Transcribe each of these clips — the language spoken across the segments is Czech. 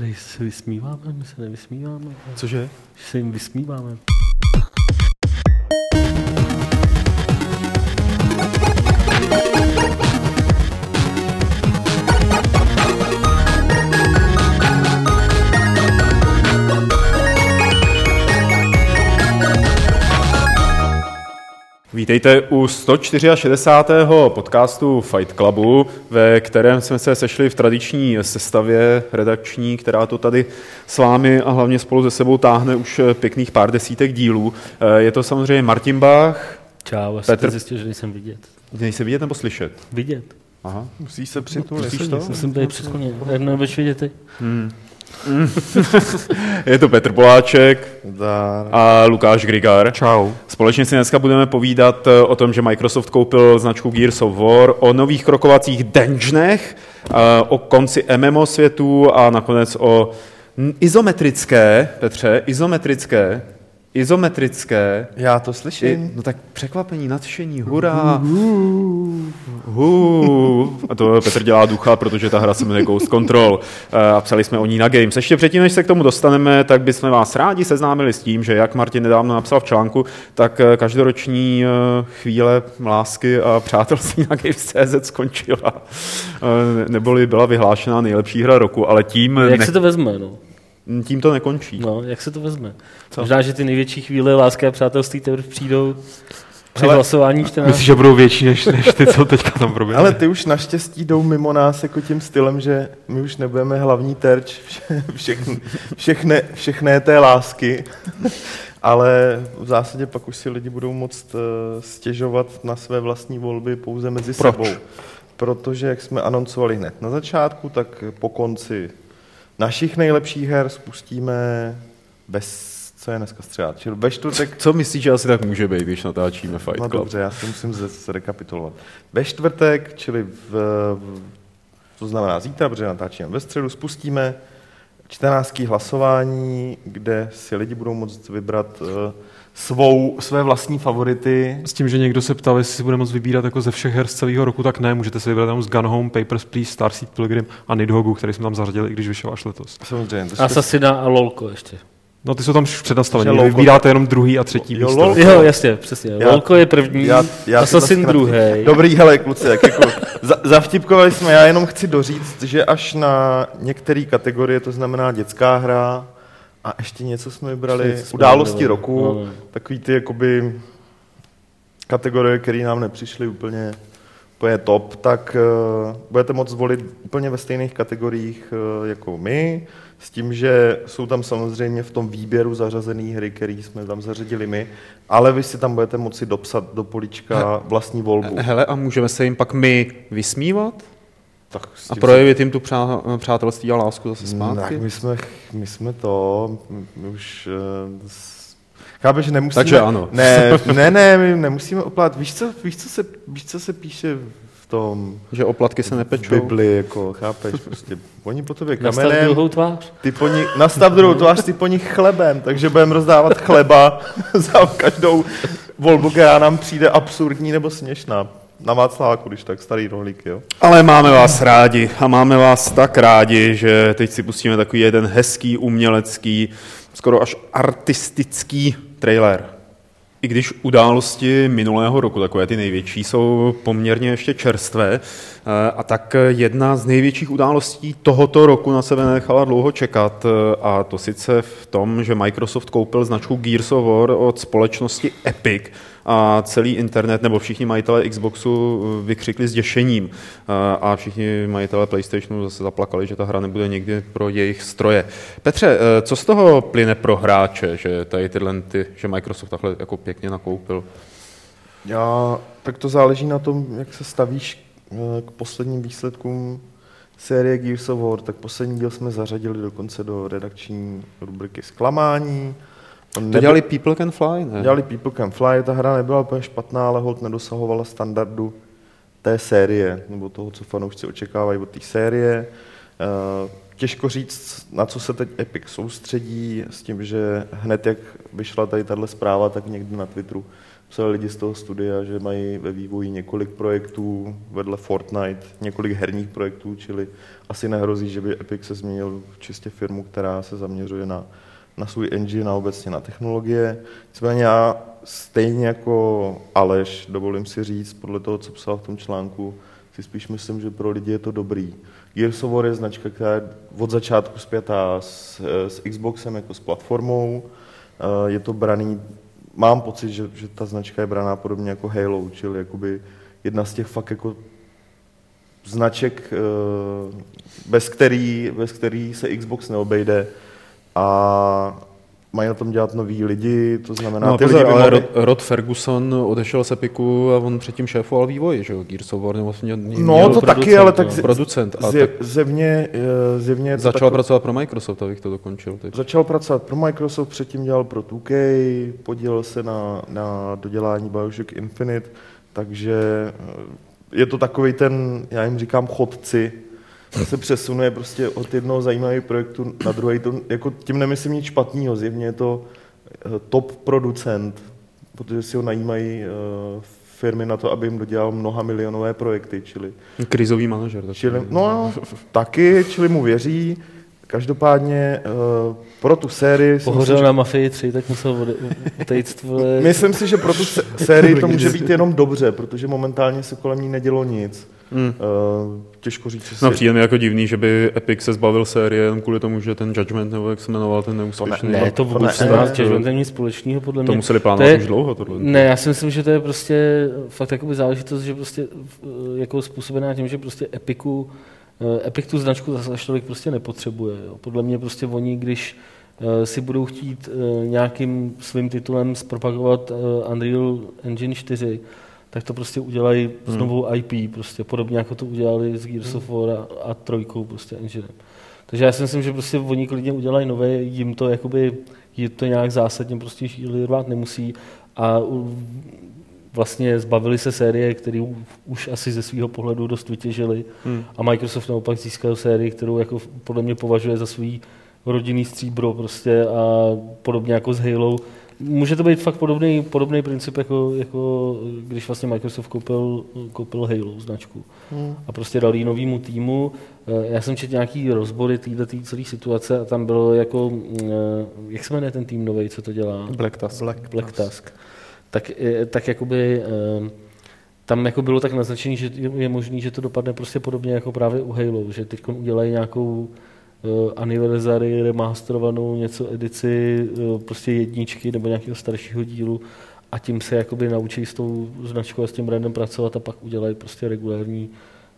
Prej se vysmíváme, my se nevysmíváme. Cože? Že se jim vysmíváme. Vítejte u 164. podcastu Fight Clubu, ve kterém jsme se sešli v tradiční sestavě redakční, která to tady s vámi a hlavně spolu se sebou táhne už pěkných pár desítek dílů. Je to samozřejmě Martin Bach. Čau, já Petr- jsem zjistil, že nejsem vidět. Nejsi vidět nebo slyšet? Vidět. Aha. Musíš se přitulit. Musíš to? Jsem tady přesně. Jak nebudeš vidět ty? Je to Petr Poláček a Lukáš Grigar. Čau. Společně si dneska budeme povídat eh, o tom, že Microsoft koupil značku Gears of War, o nových krokovacích dungeonech, eh, o konci MMO světu a nakonec o izometrické, Petře, izometrické, izometrické, Já to i, slyším. no tak překvapení, nadšení, hurá, hu. A to Petr dělá ducha, protože ta hra se jmenuje Ghost Control Eh, a psali jsme o ní na Games. Ještě předtím, než se k tomu dostaneme, tak bychom vás rádi seznámili s tím, že jak Martin nedávno napsal v článku, tak eh, každoroční eh, chvíle lásky a přátelství na Games.cz skončila. Neboli byla vyhlášena nejlepší hra roku, ale tím, Jak ne, se to vezme, no? Tím to nekončí. No, jak se to vezme? Možná, že ty největší chvíle lásky a přátelství teprve přijdou při Hele, hlasování 14. Myslíš, že budou větší než, než ty, co teďka tam proběhly? Ale ty už naštěstí jdou mimo nás jako tím stylem, že my už nebudeme hlavní terč vše, všechny, všechny, všechné té lásky, ale v zásadě pak už si lidi budou moct uh, stěžovat na své vlastní volby pouze mezi Proč? sebou. Protože, jak jsme anoncovali hned na začátku, tak po konci našich nejlepších her spustíme bez, co je dneska středa, čili ve čtvrtek Co myslíš, že asi tak může být, když natáčíme Fight No Club? dobře, já si musím zrekapitulovat. Ve čtvrtek, čili v, to znamená zítra, protože natáčíme ve středu, spustíme čtenářský hlasování, kde si lidi budou moct vybrat uh, svou, své vlastní favority. S tím, že někdo se ptal, jestli si bude moct vybírat jako ze všech her z celého roku, tak ne, můžete si vybrat jenom z Gun Home, Papers, Please, Starseed Pilgrim a Nidhogu, který jsme tam zařadili, i když vyšel až letos. Samozřejmě. To Asasina a Lolko ještě. No ty jsou tam už přednastavení, vy vybíráte jenom druhý a třetí Jo, místo. Lolko. Jo, jasně, přesně. Já- Lolko je první, já- já Assassin zkrátím. druhý. Dobrý, hele, kluci, jak jako, za, zavtipkovali jsme, já jenom chci doříct, že až na některé kategorie, to znamená dětská hra a ještě něco jsme vybrali, jsme události vybrali. roku, No. takový ty jakoby kategorie, které nám nepřišly úplně, úplně top, tak uh, budete moct zvolit úplně ve stejných kategoriích uh, jako my, s tím, že jsou tam samozřejmě v tom výběru zařazené hry, které jsme tam zařadili my, ale vy si tam budete moci dopsat do polička vlastní volbu. Hele, a můžeme se jim pak my vysmívat? Tak A tím projevit jim tu přá, přátelství a lásku zase se- Tak zpátky? my jsme, my jsme to, my už... eh, Chápeš, že nemusíme... Takže ano. Ne, ne, ne, my nemusíme oplát. Víš, co, víš, co, se, víš, co se píše v tom Že oplatky se v nepečou? Bibli, jako, chápeš, prostě oni po tobě Nastav kamenem, druhou tvář. ty po nich, nastav druhou tvář, ty po nich chlebem, takže budeme rozdávat chleba za každou volbu, která nám přijde absurdní nebo směšná. Na Václaváku, když tak, starý rohlík, jo. Ale máme vás rádi a máme vás tak rádi, že teď si pustíme takový jeden hezký, umělecký, skoro až artistický trailer. I když události minulého roku, takové ty největší, jsou poměrně ještě čerstvé, eh, a tak jedna z největších událostí tohoto roku na sebe nechala dlouho čekat, eh, a to sice v tom, že Microsoft koupil značku Gears of War od společnosti Epic a celý internet nebo všichni majitelé Xboxu eh, vykřikli s děšením eh, a všichni majitelé PlayStationu zase zaplakali, že ta hra nebude nikdy pro jejich stroje. Petře, eh, co z toho plyne pro hráče, že tady tyhle, ty, že Microsoft takhle jako pěkně nakoupil? Já, tak to záleží na tom, jak se stavíš k posledním výsledkům série Gears of War. Tak poslední díl jsme zařadili dokonce do redakční rubriky Zklamání. On To dělali People Can Fly, ne? dělali People Can Fly, ta hra nebyla úplně špatná, ale hold nedosahovala standardu té série, nebo toho, co fanoušci očekávají od té série. Eh, Těžko říct, na co se teď Epic soustředí, s tím, že hned jak vyšla tady tahle zpráva, tak někdy na Twitteru psali lidi z toho studia, že mají ve vývoji několik projektů vedle Fortnite, několik herních projektů, čili asi nehrozí, že by Epic se změnil v čistě firmu, která se zaměřuje na, na svůj engine a obecně na technologie. Nicméně já stejně jako Aleš, dovolím si říct, podle toho, co psal v tom článku, si spíš myslím, že pro lidi je to dobrý. Gears of War je značka, která je od začátku zpětá s, s Xboxem jako s platformou. Eh, Je to braný, mám pocit, že, že ta značka je braná podobně jako Halo, čili jakoby jedna z těch fakt jako značek, eh, bez který, bez který se Xbox neobejde a mají na tom dělat noví lidi, to znamená, No, ty pozor, lidi ale mohli... Rod, Ferguson odešel z Epiku a on předtím šéfoval vývoj, že jo, Gears of War, nebo vlastně No, to taky, ale tak z- producent. A zje, tak zjevně, eh, zjevně je to začal takové- pracovat pro Microsoft, abych to dokončil teď. Začal pracovat pro Microsoft, předtím dělal pro 2K, podílel se na, na dodělání Bioshock Infinite, takže eh, je to takový ten, já jim říkám chodci, se přesunuje prostě od jednoho zajímavého projektu na druhý. To, jako tím nemyslím nic špatného, zjevně je to eh, top producent, protože si ho najímají eh, firmy na to, aby jim dodělal mnoha milionové projekty, čili Krizový manažer. taky. Čili, no, taky, čili mu věří. Každopádně uh, pro tu sérii... si Pohořel myslím, na Mafii 3, tak musel ode- odejít vole. že- Myslím si, že pro tu sé- sérii to může být jenom dobře, protože momentálně se kolem ní nedělo nic. Hmm. Uh, těžko říct. No přijde mi jako divný, že by Epic se zbavil série jenom kvůli tomu, že ten Judgment, nebo jak se jmenoval ten neúspěšný, Ne, to To vůbec ne, nemá ne, s Judgmentem nic společného, podle to mě. museli To plánovat je- už dlouho. Tohle. Ne, já si myslím, že to je prostě fakt jakoby záležitost, že prostě eh, jako způsobená tím, že prostě Epiku, eh, Epic tu značku zase až tolik prostě nepotřebuje. Jo. Podle mě prostě oni, když si budou chtít nějakým svým titulem zpropagovat Unreal Engine 4, tak to prostě udělají s novou IP, prostě podobně jako to udělali s Gears of War a, a trojkou prostě enginem. Takže já si myslím, že prostě oni klidně udělají nové, jim to jakoby, je to nějak zásadně prostě šíli rvát nemusí a vlastně zbavili se série, který už asi ze svého pohledu dost vytěžili Hmm. a Microsoft naopak získal sérii, kterou jako podle mě považuje za svůj rodinný stříbro prostě a podobně jako s Halo. Může to být fakt podobný, podobný princip, jako, jako když vlastně Microsoft koupil, koupil Halo značku Hmm. a prostě dal jí novýmu týmu. Eh, Já jsem četl nějaký rozbory této celé situace a tam bylo jako, eh, jak se jmenuje ten tým nový, co to dělá? Black Task. Black, Black Task. Tak, eh, tak jakoby tam jako bylo tak naznačené, že je- je možný, že to dopadne prostě podobně jako právě u Halo, že teď udělají nějakou uh, anniversary, remasterovanou něco edici, uh, prostě jedničky nebo nějakého staršího dílu a tím se jakoby naučí s tou značkou a s tím brandem pracovat a pak udělají prostě regulární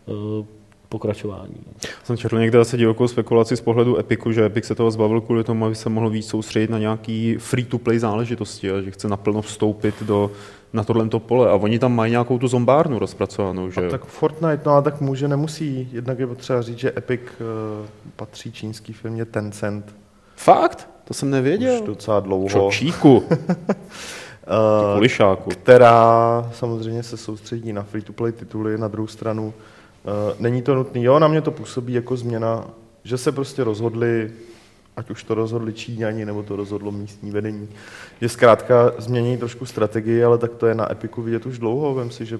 uh, pokračování. Jsem četl někde asi divokou spekulaci z pohledu Epiku, že Epic se toho zbavil kvůli tomu, aby se mohl víc soustředit na nějaký free-to-play záležitosti a že chce naplno vstoupit do, na tohleto pole. A oni tam mají nějakou tu zombárnu rozpracovanou, že A tak Fortnite, no a tak může, nemusí. Jednak je potřeba říct, že Epic uh, patří čínský firmě Tencent Fakt? To jsem nevěděl. už docela dlouho. Čočíku, Eh, kulišáku. která samozřejmě se soustředí na free-to-play tituly, na druhou stranu není to nutný. Jo, na mě to působí jako změna, že se prostě rozhodli, ať už to rozhodli Číňani, nebo to rozhodlo místní vedení, že zkrátka změní trošku strategii, ale tak to je na Epiku vidět už dlouho. Vem si, že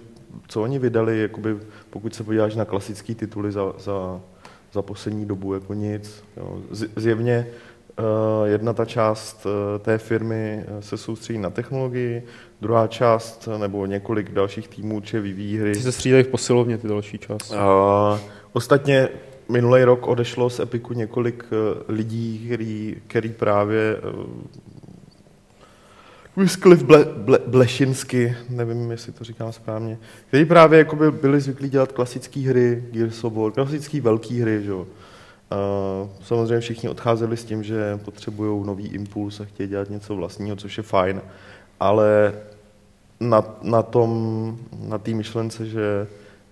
co oni vydali, jakoby, pokud se podíváš na klasické tituly za, za, za poslední dobu, jako nic. Jo. Zjevně jedna ta část uh, té firmy uh, se soustředí na technologii, druhá část nebo několik dalších týmů určitě vyvíjí hry. Ty se střídají v posilovně ty další části. Uh, ostatně minulý rok odešlo z Epiku několik lidí, který, který právě Wycliffe Ble, Ble, Blešinsky, nevím, jestli to říkám správně, který právě jakoby byli zvyklí dělat klasické hry, Gears of War, klasické velké hry, že jo. Samozřejmě všichni odcházeli s tím, že potřebují nový impuls a chtějí dělat něco vlastního, což je fajn, ale na, na tom, na té myšlence, že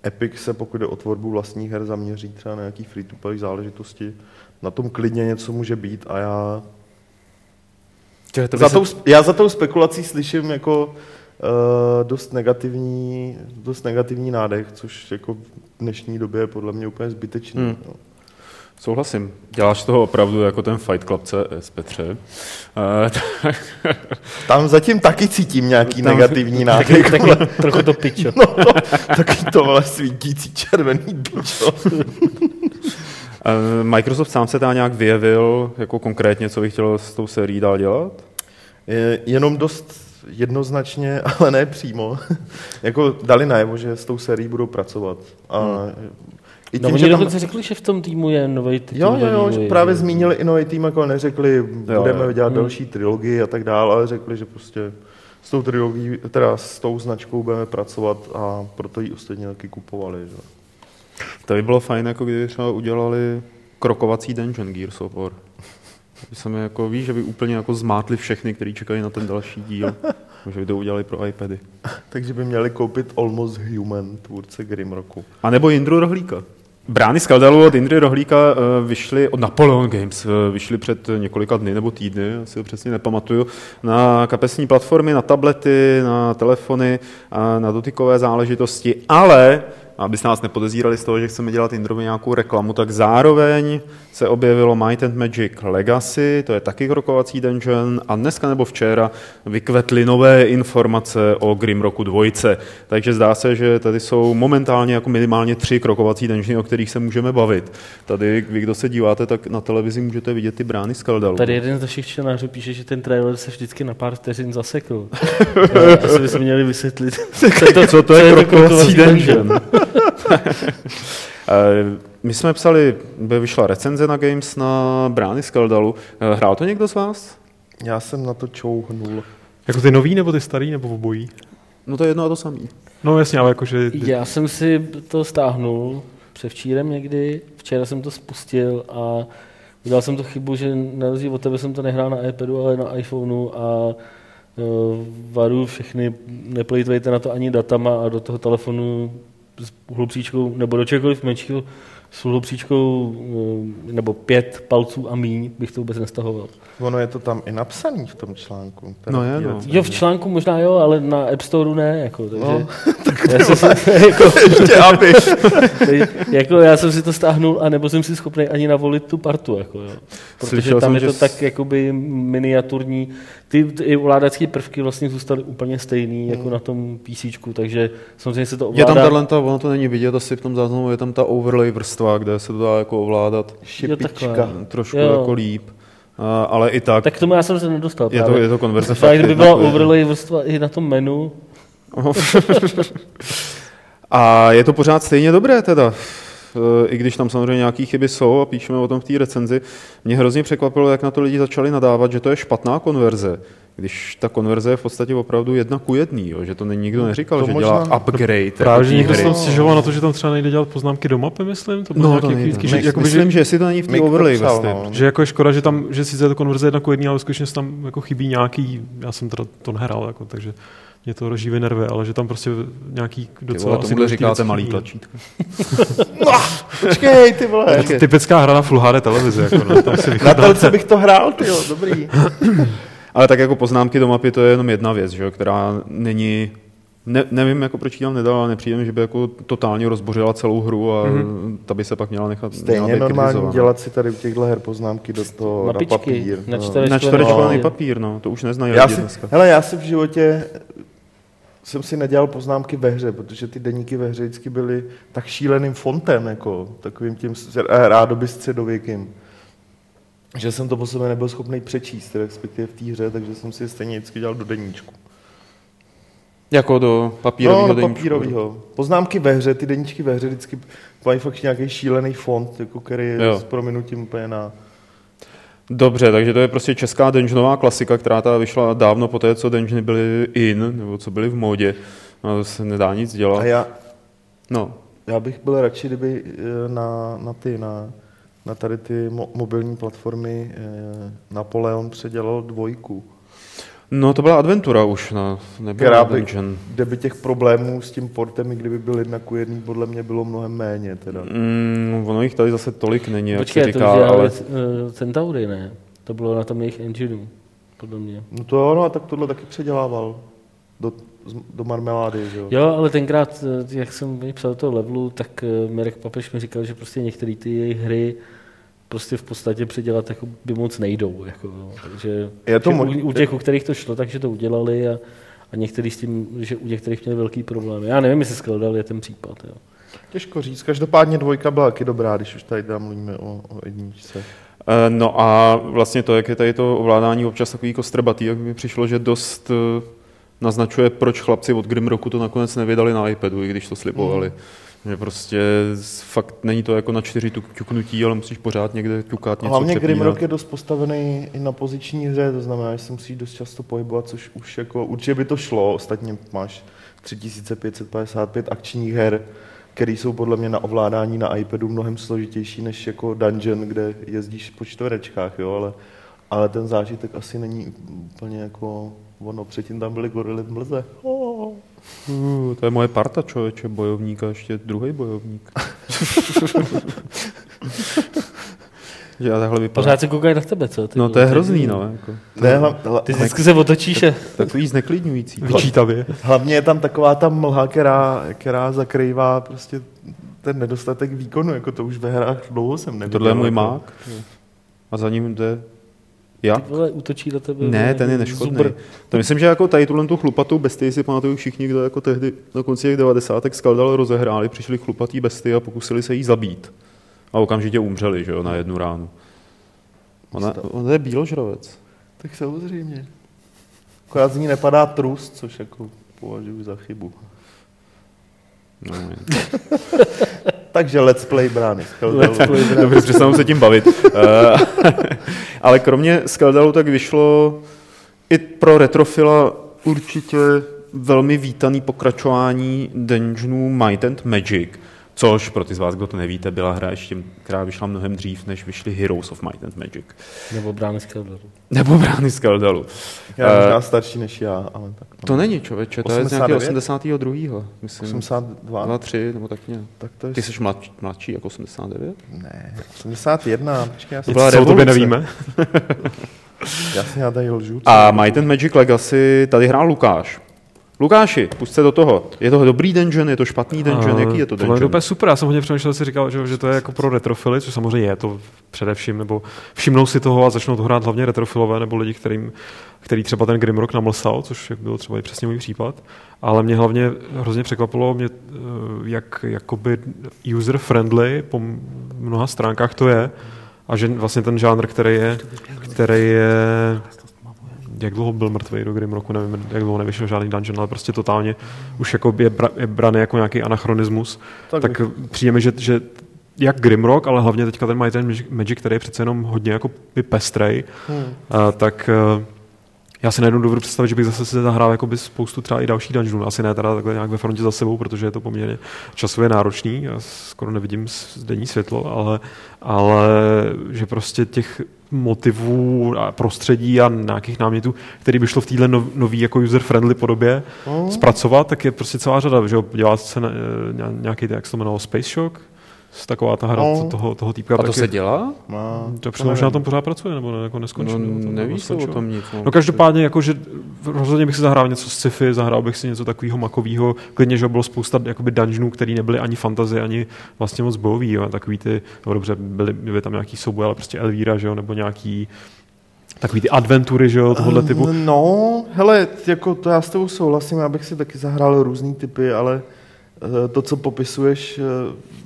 Epic se, pokud jde o tvorbu vlastních her, zaměří třeba na nějaký free-to-play záležitosti, na tom klidně něco může být a já to za se- tou, já za tou spekulací slyším jako uh, dost, negativní, dost negativní nádech, což jako v dnešní době je podle mě úplně zbytečný. Hmm. Hmm. Souhlasím. Děláš toho opravdu jako ten Fight Club CS, Petře. Uh, Tam zatím taky cítím nějaký Tam- negativní Taky, návyk. taky trochu to pičo. No to, taky to vole svítící červený bičo. uh, Microsoft sám se tam nějak vyjevil, jako konkrétně, co by chtěl s tou sérií dál dělat? Je Jenom dost jednoznačně, ale ne přímo. jako dali najevo, že s tou sérií budou pracovat. A i No, tím, oni že tam, dokonce řekli, že v tom týmu je nový tým. Jo, jo, jo, že právě zmínili i nový tým, jako neřekli, budeme jo. dělat Hmm. další trilogii a tak dále, ale řekli, že prostě s tou trilogií, teda s tou značkou budeme pracovat a proto ji ostatně taky kupovali. Že? To by bylo fajn, jako kdyby třeba udělali krokovací dungeon Gears of War. Aby se mi jako, víš, že by úplně jako zmátli všechny, kteří čekají na ten další díl. Že by to udělali pro iPady. Takže by měli koupit Almost Human, tvůrce Grimrocku. A nebo Jindru Rohlíka. Brány Skaldalu od Indry Rohlíka eh, vyšly, od Napoleon Games, eh, vyšly před několika dny nebo týdny, asi ho přesně nepamatuju, na kapesní platformy, na tablety, na telefony, na dotykové záležitosti, ale abyste nás nepodezírali z toho, že chceme dělat Indrovi nějakou reklamu, tak zároveň se objevilo Might and Magic Legacy, to je taky krokovací dungeon a dneska nebo včera vykvetly nové informace o Grimrocku 2. Takže zdá se, že tady jsou momentálně jako minimálně tři krokovací dungeony, o kterých se můžeme bavit. Tady, vy, kdo se díváte, tak na televizi můžete vidět ty brány Skaldalu. Tady jeden z našich čtenářů píše, že ten trailer se vždycky na pár vteřin zasekl. Eh, Asi bychom měli vysvětlit, co to, Co to je krokovací krokovací dungeon? Eh, My jsme psali, by vyšla recenze na Games na brány Skaldalu. Eh, Hrál to někdo z vás? Já jsem na to čouhnul. Jako ty nový, nebo ty starý, nebo obojí? No to je jedno a to samý. No jasně, ale jakože... Já jsem si to stáhnul převčírem někdy, včera jsem to spustil a udělal jsem to chybu, že na rozdíl od tebe jsem to nehrál na iPadu, ale na iPhoneu a uh, varu všechny, neplejtvejte na to ani datama a do toho telefonu s uhlopříčkou, nebo do čehokoliv menšího s uhlopříčkou uh, nebo pět palců a míň bych to vůbec nestahoval. Ono je to tam i napsaný v tom článku. teda No je, no. Jo, v článku možná jo, ale na App Storeu ne, jako, takže... No, já jsem si, jako, Ještě aby. Takže, jako já jsem si to stáhnul a nebo jsem si schopný ani navolit tu partu. Jako, jo. Protože Slyšel tam jsem, je to že tak s- jakoby miniaturní. Ty, ty ovládací prvky vlastně zůstaly úplně stejný Hmm. jako na tom PC, takže samozřejmě se to Je ovládá. tam tahle, ta, ono to není vidět asi v tom záznamu, je tam ta overlay vrstva, kde se to dá jako ovládat Šipička. takhle. trošku Jo. jako líp. A, ale i tak, Tak k tomu já jsem se nedostal. je, to, právě. je to konverze Třeba kdyby byla overlay vrstva i na tom menu, A je to pořád stejně dobré teda. E, I když tam samozřejmě nějaké chyby jsou a píšeme o tom v té recenzi, mě hrozně překvapilo, jak na to lidi začali nadávat, že to je špatná konverze. Když ta konverze je v podstatě opravdu jedna ku jedný, jo? že to není, nikdo neříkal, To že možná- dělá upgrade. Právě, že jako někdo tam stěžoval na to, že tam třeba nejde dělat poznámky do mapy, myslím. To bylo No, to nejde. že, jakoby, Myslím, že, že jestli to není v té overlay psal, vrstvě. no. že jako je škoda, že tam, že sice je to konverze jedna ku jedný, ale skutečně se tam jako chybí nějaký, já jsem teda to nehrál, jako, takže mě to rozžíví nervy, ale že tam prostě nějaký Ty docela vole, asi tomuhle říkáte malý tlačítko. Počkej, ty vole. Typická hra na Full HD televizi, jako, no, tam si Na telce bych to hrál, ty jo, dobrý. Ale tak jako poznámky do mapy to je jenom jedna věc, že, jo, která není ne, nevím, jako proč ji tam nedal, ale nepřijde mi, že by jako totálně rozbořila celou hru a mm-hmm. ta by se pak měla nechat měla Stejně normální kritizovaná. dělat si tady u těchto her poznámky do toho na, Mapičky, papír. na no. Na čtverečkovaný papír. papír, no, to už neznají Já lidi si, dneska. hele, já si v životě jsem si nedělal poznámky ve hře, protože ty deníky ve hře vždycky byly tak šíleným fontem, jako takovým tím rádoby středověkým, že jsem to po sobě nebyl schopný přečíst, respektive v té hře, takže jsem si je stejně vždycky dělal do deníčku. Jako do papírového no, do papírového. Poznámky ve hře, ty deníčky ve hře vždycky mají fakt nějaký šílený font, jako který je Jo. s prominutím úplně na... Dobře, takže to je prostě česká dungeonová klasika, která ta vyšla dávno po té, co dungeony byly in, nebo co byly v módě. No, to se nedá nic dělat. A já, No, Já bych byl radši, kdyby eh, na, na ty, na, na tady ty mo- mobilní platformy eh, Napoleon předělal dvojku, no to byla adventura už, no, nebyla která by, dungeon. kde by těch problémů s tím portem, i kdyby byl jedna ku jedný, podle mě bylo mnohem méně. Teda. Mm, ono jich tady zase tolik není, jak počkej, se to říká, dělali ale eh, Centaury, ne? To bylo na tom jejich engineu, podle mě. No to jo, no a tak tohle taky předělával do, do marmelády, že jo. Jo, ale tenkrát, eh, jak jsem mi psal toho levelu, tak eh, Mirek Papež mi říkal, že prostě některé ty jejich hry prostě v podstatě předělat jako by moc nejdou. Jako, no. Takže Je to mož- u, u, těch, u kterých to šlo, takže to udělali a, a některý s tím, že u některých měli velký problémy. Já nevím, jestli Skeldal je ten případ. Jo. Těžko říct. Každopádně dvojka byla taky dobrá, když už tady tam mluvíme o, o jedničce. Eh, No a vlastně to, jak je tady to ovládání občas takový kostrbatý, jak mi přišlo, že dost eh, naznačuje, proč chlapci od Grimrocku to nakonec nevydali na iPadu, i když to slibovali. Mhm. Že prostě fakt není to jako na čtyři tuk- ťuknutí, ale musíš pořád někde ťukat něco Hlavně. Grimrock je dost postavený i na poziční hře, to znamená, že se musíš dost často pohybovat, což už jako, určitě by to šlo, ostatně máš 3555 akčních her, které jsou podle mě na ovládání na iPadu mnohem složitější než jako Dungeon, kde jezdíš po čtverečkách, jo, ale, ale ten zážitek asi není úplně jako ono, předtím tam byly gorily v mlze. Oh. Uh, to je moje parta, člověče, bojovník a ještě druhý bojovník. že já takhle vypadám. Pořád se koukají na tebe, co? Ty No to je hrozný, no. Jako. Ne, hla, hla, Ty vždycky se otočíš a Takový zneklidňující. Vyčítavě. Hlavně je tam taková ta mlha, která, která zakrývá prostě ten nedostatek výkonu, jako to už ve hrách dlouho jsem neviděl. Tohle je můj jako. mák. A za ním jde... Jak? ty vole, útočí na tebe. Ne, ten je neškodný. zubr. To myslím, že jako tady tuhle tu chlupatou bestii si pamatuju všichni, kdo jako tehdy na konci těch 90. Skaldal rozehráli, přišli chlupatý besty a pokusili se jí zabít. A okamžitě umřeli, že jo, na jednu ránu. Ona, ona je bíložravec. Tak samozřejmě. Akorát z ní nepadá trus, což jako považuji za chybu. No, Takže let's play brány. Let's play brány. Dobře, přestanu se tím bavit. Eh, Ale kromě Skeldalu tak vyšlo i pro retrofila určitě velmi vítaný pokračování Dungeonů Might and Magic, což pro ty z vás, kdo to nevíte, byla hra ještě, která vyšla mnohem dřív, než vyšly Heroes of Might and Magic. Nebo brány z Keldaru. Nebo brány Skeldalu. Já Eh, možná starší než já, ale tak. no. To není, člověče, to je z nějakého 89? 82. Myslím. 82. 2, 3, nebo tak nějak. Tak to je... Ty jsi mladší, mladší jako 89? Ne, 81. Počkej, já To byla Co o tobě revoluce. nevíme? já jsem já tady lžu. A Might and Magic Legacy tady hrál Lukáš. Lukáši, pusť se do toho. Je to dobrý dungeon, je to špatný dungeon, jaký je to Tohle je dungeon? úplně super, já jsem hodně přemýšlel, si říkal, že, že to je jako pro retrofily, což samozřejmě je to především, nebo všimnou si toho a začnou to hrát hlavně retrofilové, nebo lidi, kterým, který třeba ten Grimrock namlsal, což byl třeba i přesně můj případ. Ale mě hlavně hrozně překvapilo, mě, eh, jak jakoby user-friendly po mnoha stránkách to je. A že vlastně ten žánr, který je, který je jak dlouho byl mrtvý do Grimrocku, nevím, jak dlouho nevyšel žádný dungeon, ale prostě totálně už jako je, bra, je braný jako nějaký anachronismus, Tak tak, přijde mi, že, že jak Grimrock, ale hlavně teďka ten Might and Magic- který je přece jenom hodně jako pestrej, Hmm. a, tak eh, já si najednou dovedu představit, že bych zase si zahrál jakoby spoustu třeba i dalších dungeonů. Asi ne teda takhle nějak ve frontě za sebou, protože je to poměrně časově náročný. Já skoro nevidím denní světlo, ale, ale že prostě těch motivů a prostředí a nějakých námětů, který by šlo v téhle nov, nový jako user-friendly podobě Hmm. zpracovat, tak je prostě celá řada. Že jo, dělá se na, eh, nějaký, jak se to jmenovalo, Space Shock, taková ta hra No. toho, toho týpka. A to taky- se dělá? To přijde, že na tom pořád pracuje, nebo ne, jako neskončil. No, to nevíš se o tom nic. No každopádně, jako, že rozhodně bych si zahrál něco z sci-fi, zahrál bych si něco takového makového, klidně, že bylo spousta jakoby dungeonů, které nebyly ani fantasy, ani vlastně moc bojový, jo, takový ty, no dobře, byly, byly tam nějaký souboje, ale prostě Elvíra, že jo, nebo nějaký takový ty adventury, že jo, tohohle typu. No, hele, jako to já s tebou souhlasím, já bych si taky zahrál různý typy, ale to, co popisuješ, eh,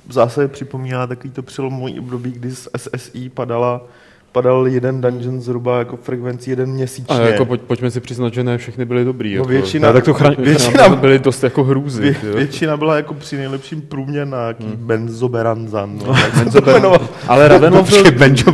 v zásadě připomíná takový to přelomový období, kdy z SSI padala, padal jeden dungeon zhruba jako frekvenci jeden měsíčně. A jako pojď, pojďme si přiznat, že ne všechny byly dobrý. No jako. většina, Ne, tak to chraň- většina, byly dost jako hrůzy. vě, jo. většina byla jako při nejlepším průměr na nějaký hmm. benzoberanzan. No, tak Benzoberan- Ale Ravenloft byl... Benjo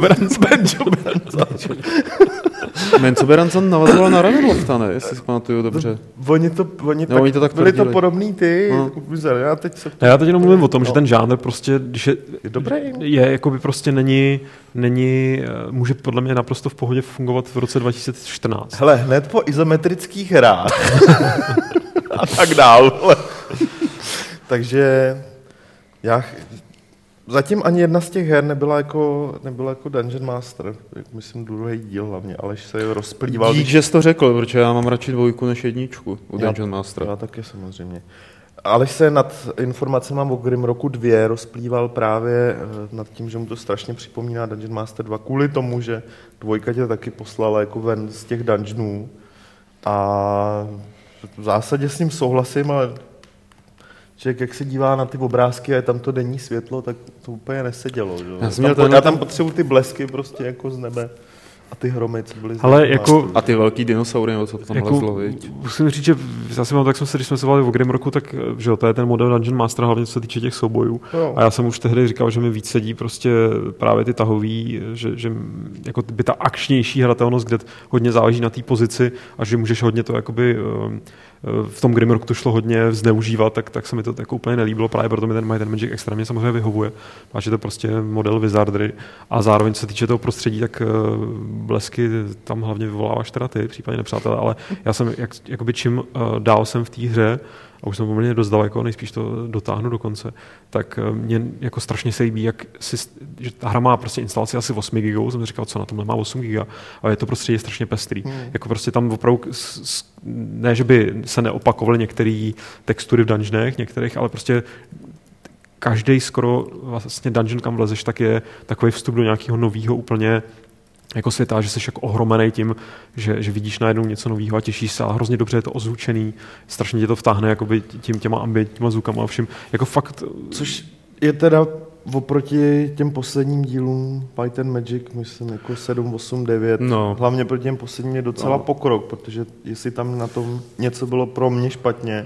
Brands. Menzoberanzan navazoval na Ravenlofta, ne? Jestli si pamatuju dobře. Oni to, oni No, tak, oni to tak byli to podobný ty, No. já teď se Já teď jenom mluvím o tom, že No. ten žánr prostě, když je, Je dobrý. je jako by prostě není, není, eh, může podle mě naprosto v pohodě fungovat v roce 2014. Hele, hned po izometrických hrách a tak dál. Takže já zatím ani jedna z těch her nebyla jako, nebyla jako Dungeon Master. Myslím druhý díl hlavně, Aleš se rozplýval. Dík, že jsi to řekl, protože já mám radši dvojku než jedničku u Já- Dungeon Mastera. Já taky samozřejmě. Aleš se nad informacemi o Grimrocku 2 rozplýval právě eh, nad tím, že mu to strašně připomíná Dungeon Master 2, kvůli tomu, že dvojka tě taky poslala jako ven z těch dungeonů a v zásadě s ním souhlasím, ale člověk, jak se dívá na ty obrázky a je tam to denní světlo, tak to úplně nesedělo. Že? Já jsem tam, ten- já tam potřebuji ty blesky prostě jako z nebe a ty hromy, co byly z Ale jako, A ty velký dinosaury, nebo co to tam jako, lezlo, viď? musím říct, že já si mám, tak jsme se, když jsme se bavili o Grimrocku, tak že jo, to je ten model Dungeon Master, hlavně co se týče těch soubojů. Jo. A já jsem už tehdy říkal, že mi víc sedí prostě právě ty tahový, že, že jako by ta akčnější hratelnost, kde hodně záleží na té pozici a že můžeš hodně to jakoby um, v tom Grimrocku to šlo hodně zneužívat, tak, tak se mi to jako úplně nelíbilo, právě proto mi ten Might and Magic extrémně samozřejmě vyhovuje. Že to prostě model Wizardry a zároveň se týče toho prostředí, tak uh, blesky tam hlavně vyvoláváš teda ty, případně nepřátelé, ale já jsem, jak, jakoby čím uh, dál jsem v té hře, a už jsem poměrně dost daleko, nejspíš to dotáhnu do konce, tak eh, mě jako strašně se líbí, jak si, že ta hra má prostě instalaci asi 8 GB, jsem říkal, co na tomhle má 8 GB, ale je to prostředí strašně pestrý. Hmm. Jako prostě tam opravdu, ne, že by se neopakovaly některé textury v dungeonech, některých, ale prostě každý skoro vlastně dungeon, kam vlezeš, tak je takový vstup do nějakého nového úplně jako světa, že jsi jako ohromený tím, že, že vidíš najednou něco nového a těšíš se a hrozně dobře je to ozvučený, strašně tě to vtáhne jakoby tím těma ambientníma zvukama a vším. Jako fakt, Což je teda oproti těm posledním dílům and Magic, myslím jako 7, 8, 9, No. hlavně proti těm posledním je docela no. pokrok, protože jestli tam na tom něco bylo pro mě špatně,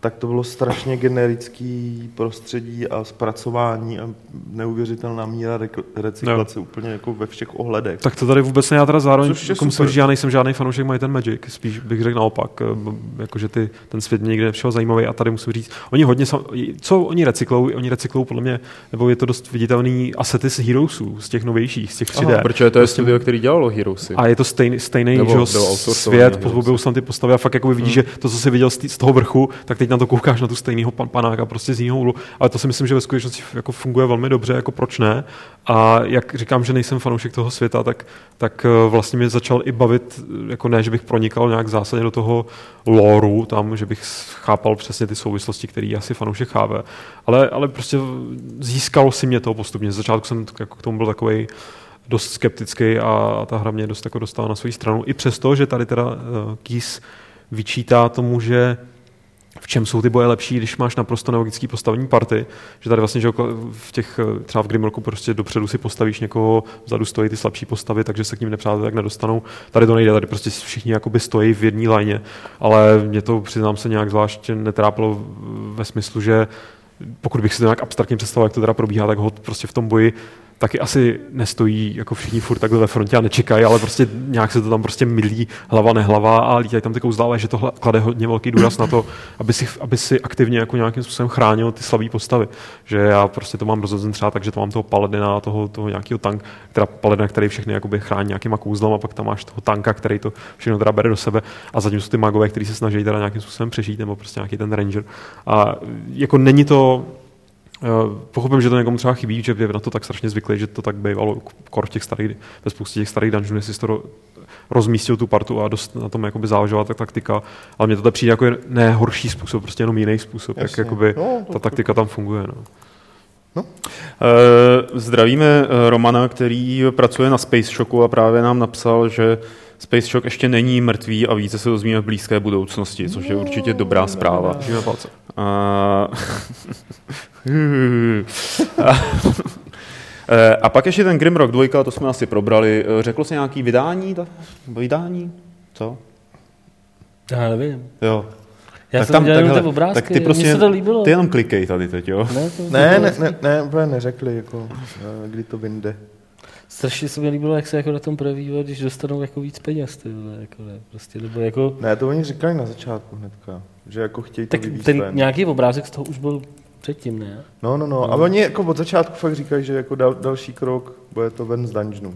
tak to bylo strašně generický prostředí a zpracování a neuvěřitelná míra rek- recyklace no. úplně jako ve všech ohledech. tak to tady vůbec ne, já teda zároveň, jako musím říct, že já nejsem žádný fanoušek Might and Magic, spíš bych řekl naopak, eh, jakože ty, ten svět mě někde nepřišel zajímavý a tady musím říct, oni hodně, sam, co oni recyklou, oni recyklou podle mě, nebo je to dost viditelný asety z Heroesů, z těch novějších, z těch 3D. Aha, protože to je studio, který dělalo Heroesy. A je to stejný, stejný Nebo že, svět, se tam ty postavy a fakt jako vidíš, že to, co jsi viděl z, tý, z toho vrchu, tak teď na to koukáš na tu stejného pan, panáka prostě z jiného úhlu. Ale to si myslím, že ve skutečnosti jako funguje velmi dobře, jako proč ne. A jak říkám, že nejsem fanoušek toho světa, tak, tak eh, vlastně mě začal i bavit, eh, jako ne, že bych pronikal nějak zásadně do toho lore, tam, že bych chápal přesně ty souvislosti, které asi fanoušek chápe. Ale, ale prostě získalo si mě to postupně. Z začátku jsem jako k tomu byl takový dost skeptický a ta hra mě dost jako dostala na svou stranu. I přesto, že tady teda uh, Keys vyčítá tomu, že čem jsou ty boje lepší, když máš naprosto nelogický postavení party, že tady vlastně že jako v těch, třeba v Grimrocku prostě dopředu si postavíš někoho, vzadu stojí ty slabší postavy, takže se k ním nepřátelé tak nedostanou. Tady to nejde, tady prostě všichni jakoby stojí v jedné lajně, ale mě to přiznám se nějak zvlášť netrápilo ve smyslu, že pokud bych si to nějak abstraktně představil, jak to teda probíhá, tak hod prostě v tom boji taky asi nestojí jako všichni furt takhle ve frontě a nečekají, ale prostě nějak se to tam prostě mylí hlava nehlava a lítají tam ty kouzla, že to klade hodně velký důraz na to, aby si, aby si aktivně jako nějakým způsobem chránil ty slabé postavy. Že já prostě to mám rozhozen třeba tak, že to mám toho paladina, toho, toho nějakého tank, teda paladina, který všechny jakoby chrání nějakýma kouzlama, a pak tam máš toho tanka, který to všechno teda bere do sebe a zatím jsou ty magové, kteří se snaží teda nějakým způsobem přežít, nebo prostě nějaký ten ranger. A jako není to Pochopím, že to někomu třeba chybí, že je na to tak strašně zvyklý, že to tak bývalo kor v těch starých, ve spoustě těch starých dungeonů, jestli jsi to ro- rozmístil tu partu a dost na tom jakoby záležela ta taktika, ale mně to přijde jako ne horší způsob, prostě jenom jiný způsob, jak Jasně. jakoby No, to- ta taktika tam funguje. No. Eh, Zdravíme eh, Romana, který pracuje na Space Shocku a právě nám napsal, že Space Shock ještě není mrtvý a více se dozvíme v blízké budoucnosti, což je určitě dobrá zpráva. Držíme palce. A... a... Eh, A pak ještě ten Grimrock 2, to jsme asi probrali. Eh, Řeklo se nějaký vydání? vydání? Co? Já nevím. Jo. Já tak jsem viděl jenom takhle- ty obrázky, tak ty prostě, mně se to líbilo. Ty jenom klikej tady teď, jo? Ne, to, Ne, ne, ne, ne, úplně neřekli, jako, eh, kdy to vyjde. Strašně se mi líbilo, jak se jako na tom projeví, když dostanou jako víc peněz, ty vole, jako ne, prostě, nebo jako, Ne, to oni říkali na začátku hnedka, že jako chtějí to tak vyvíjet ten ven. nějaký obrázek z toho už byl předtím, ne? No, no, no. A oni jako od začátku fakt říkají, že jako dal, další krok bude to ven z dungeonu.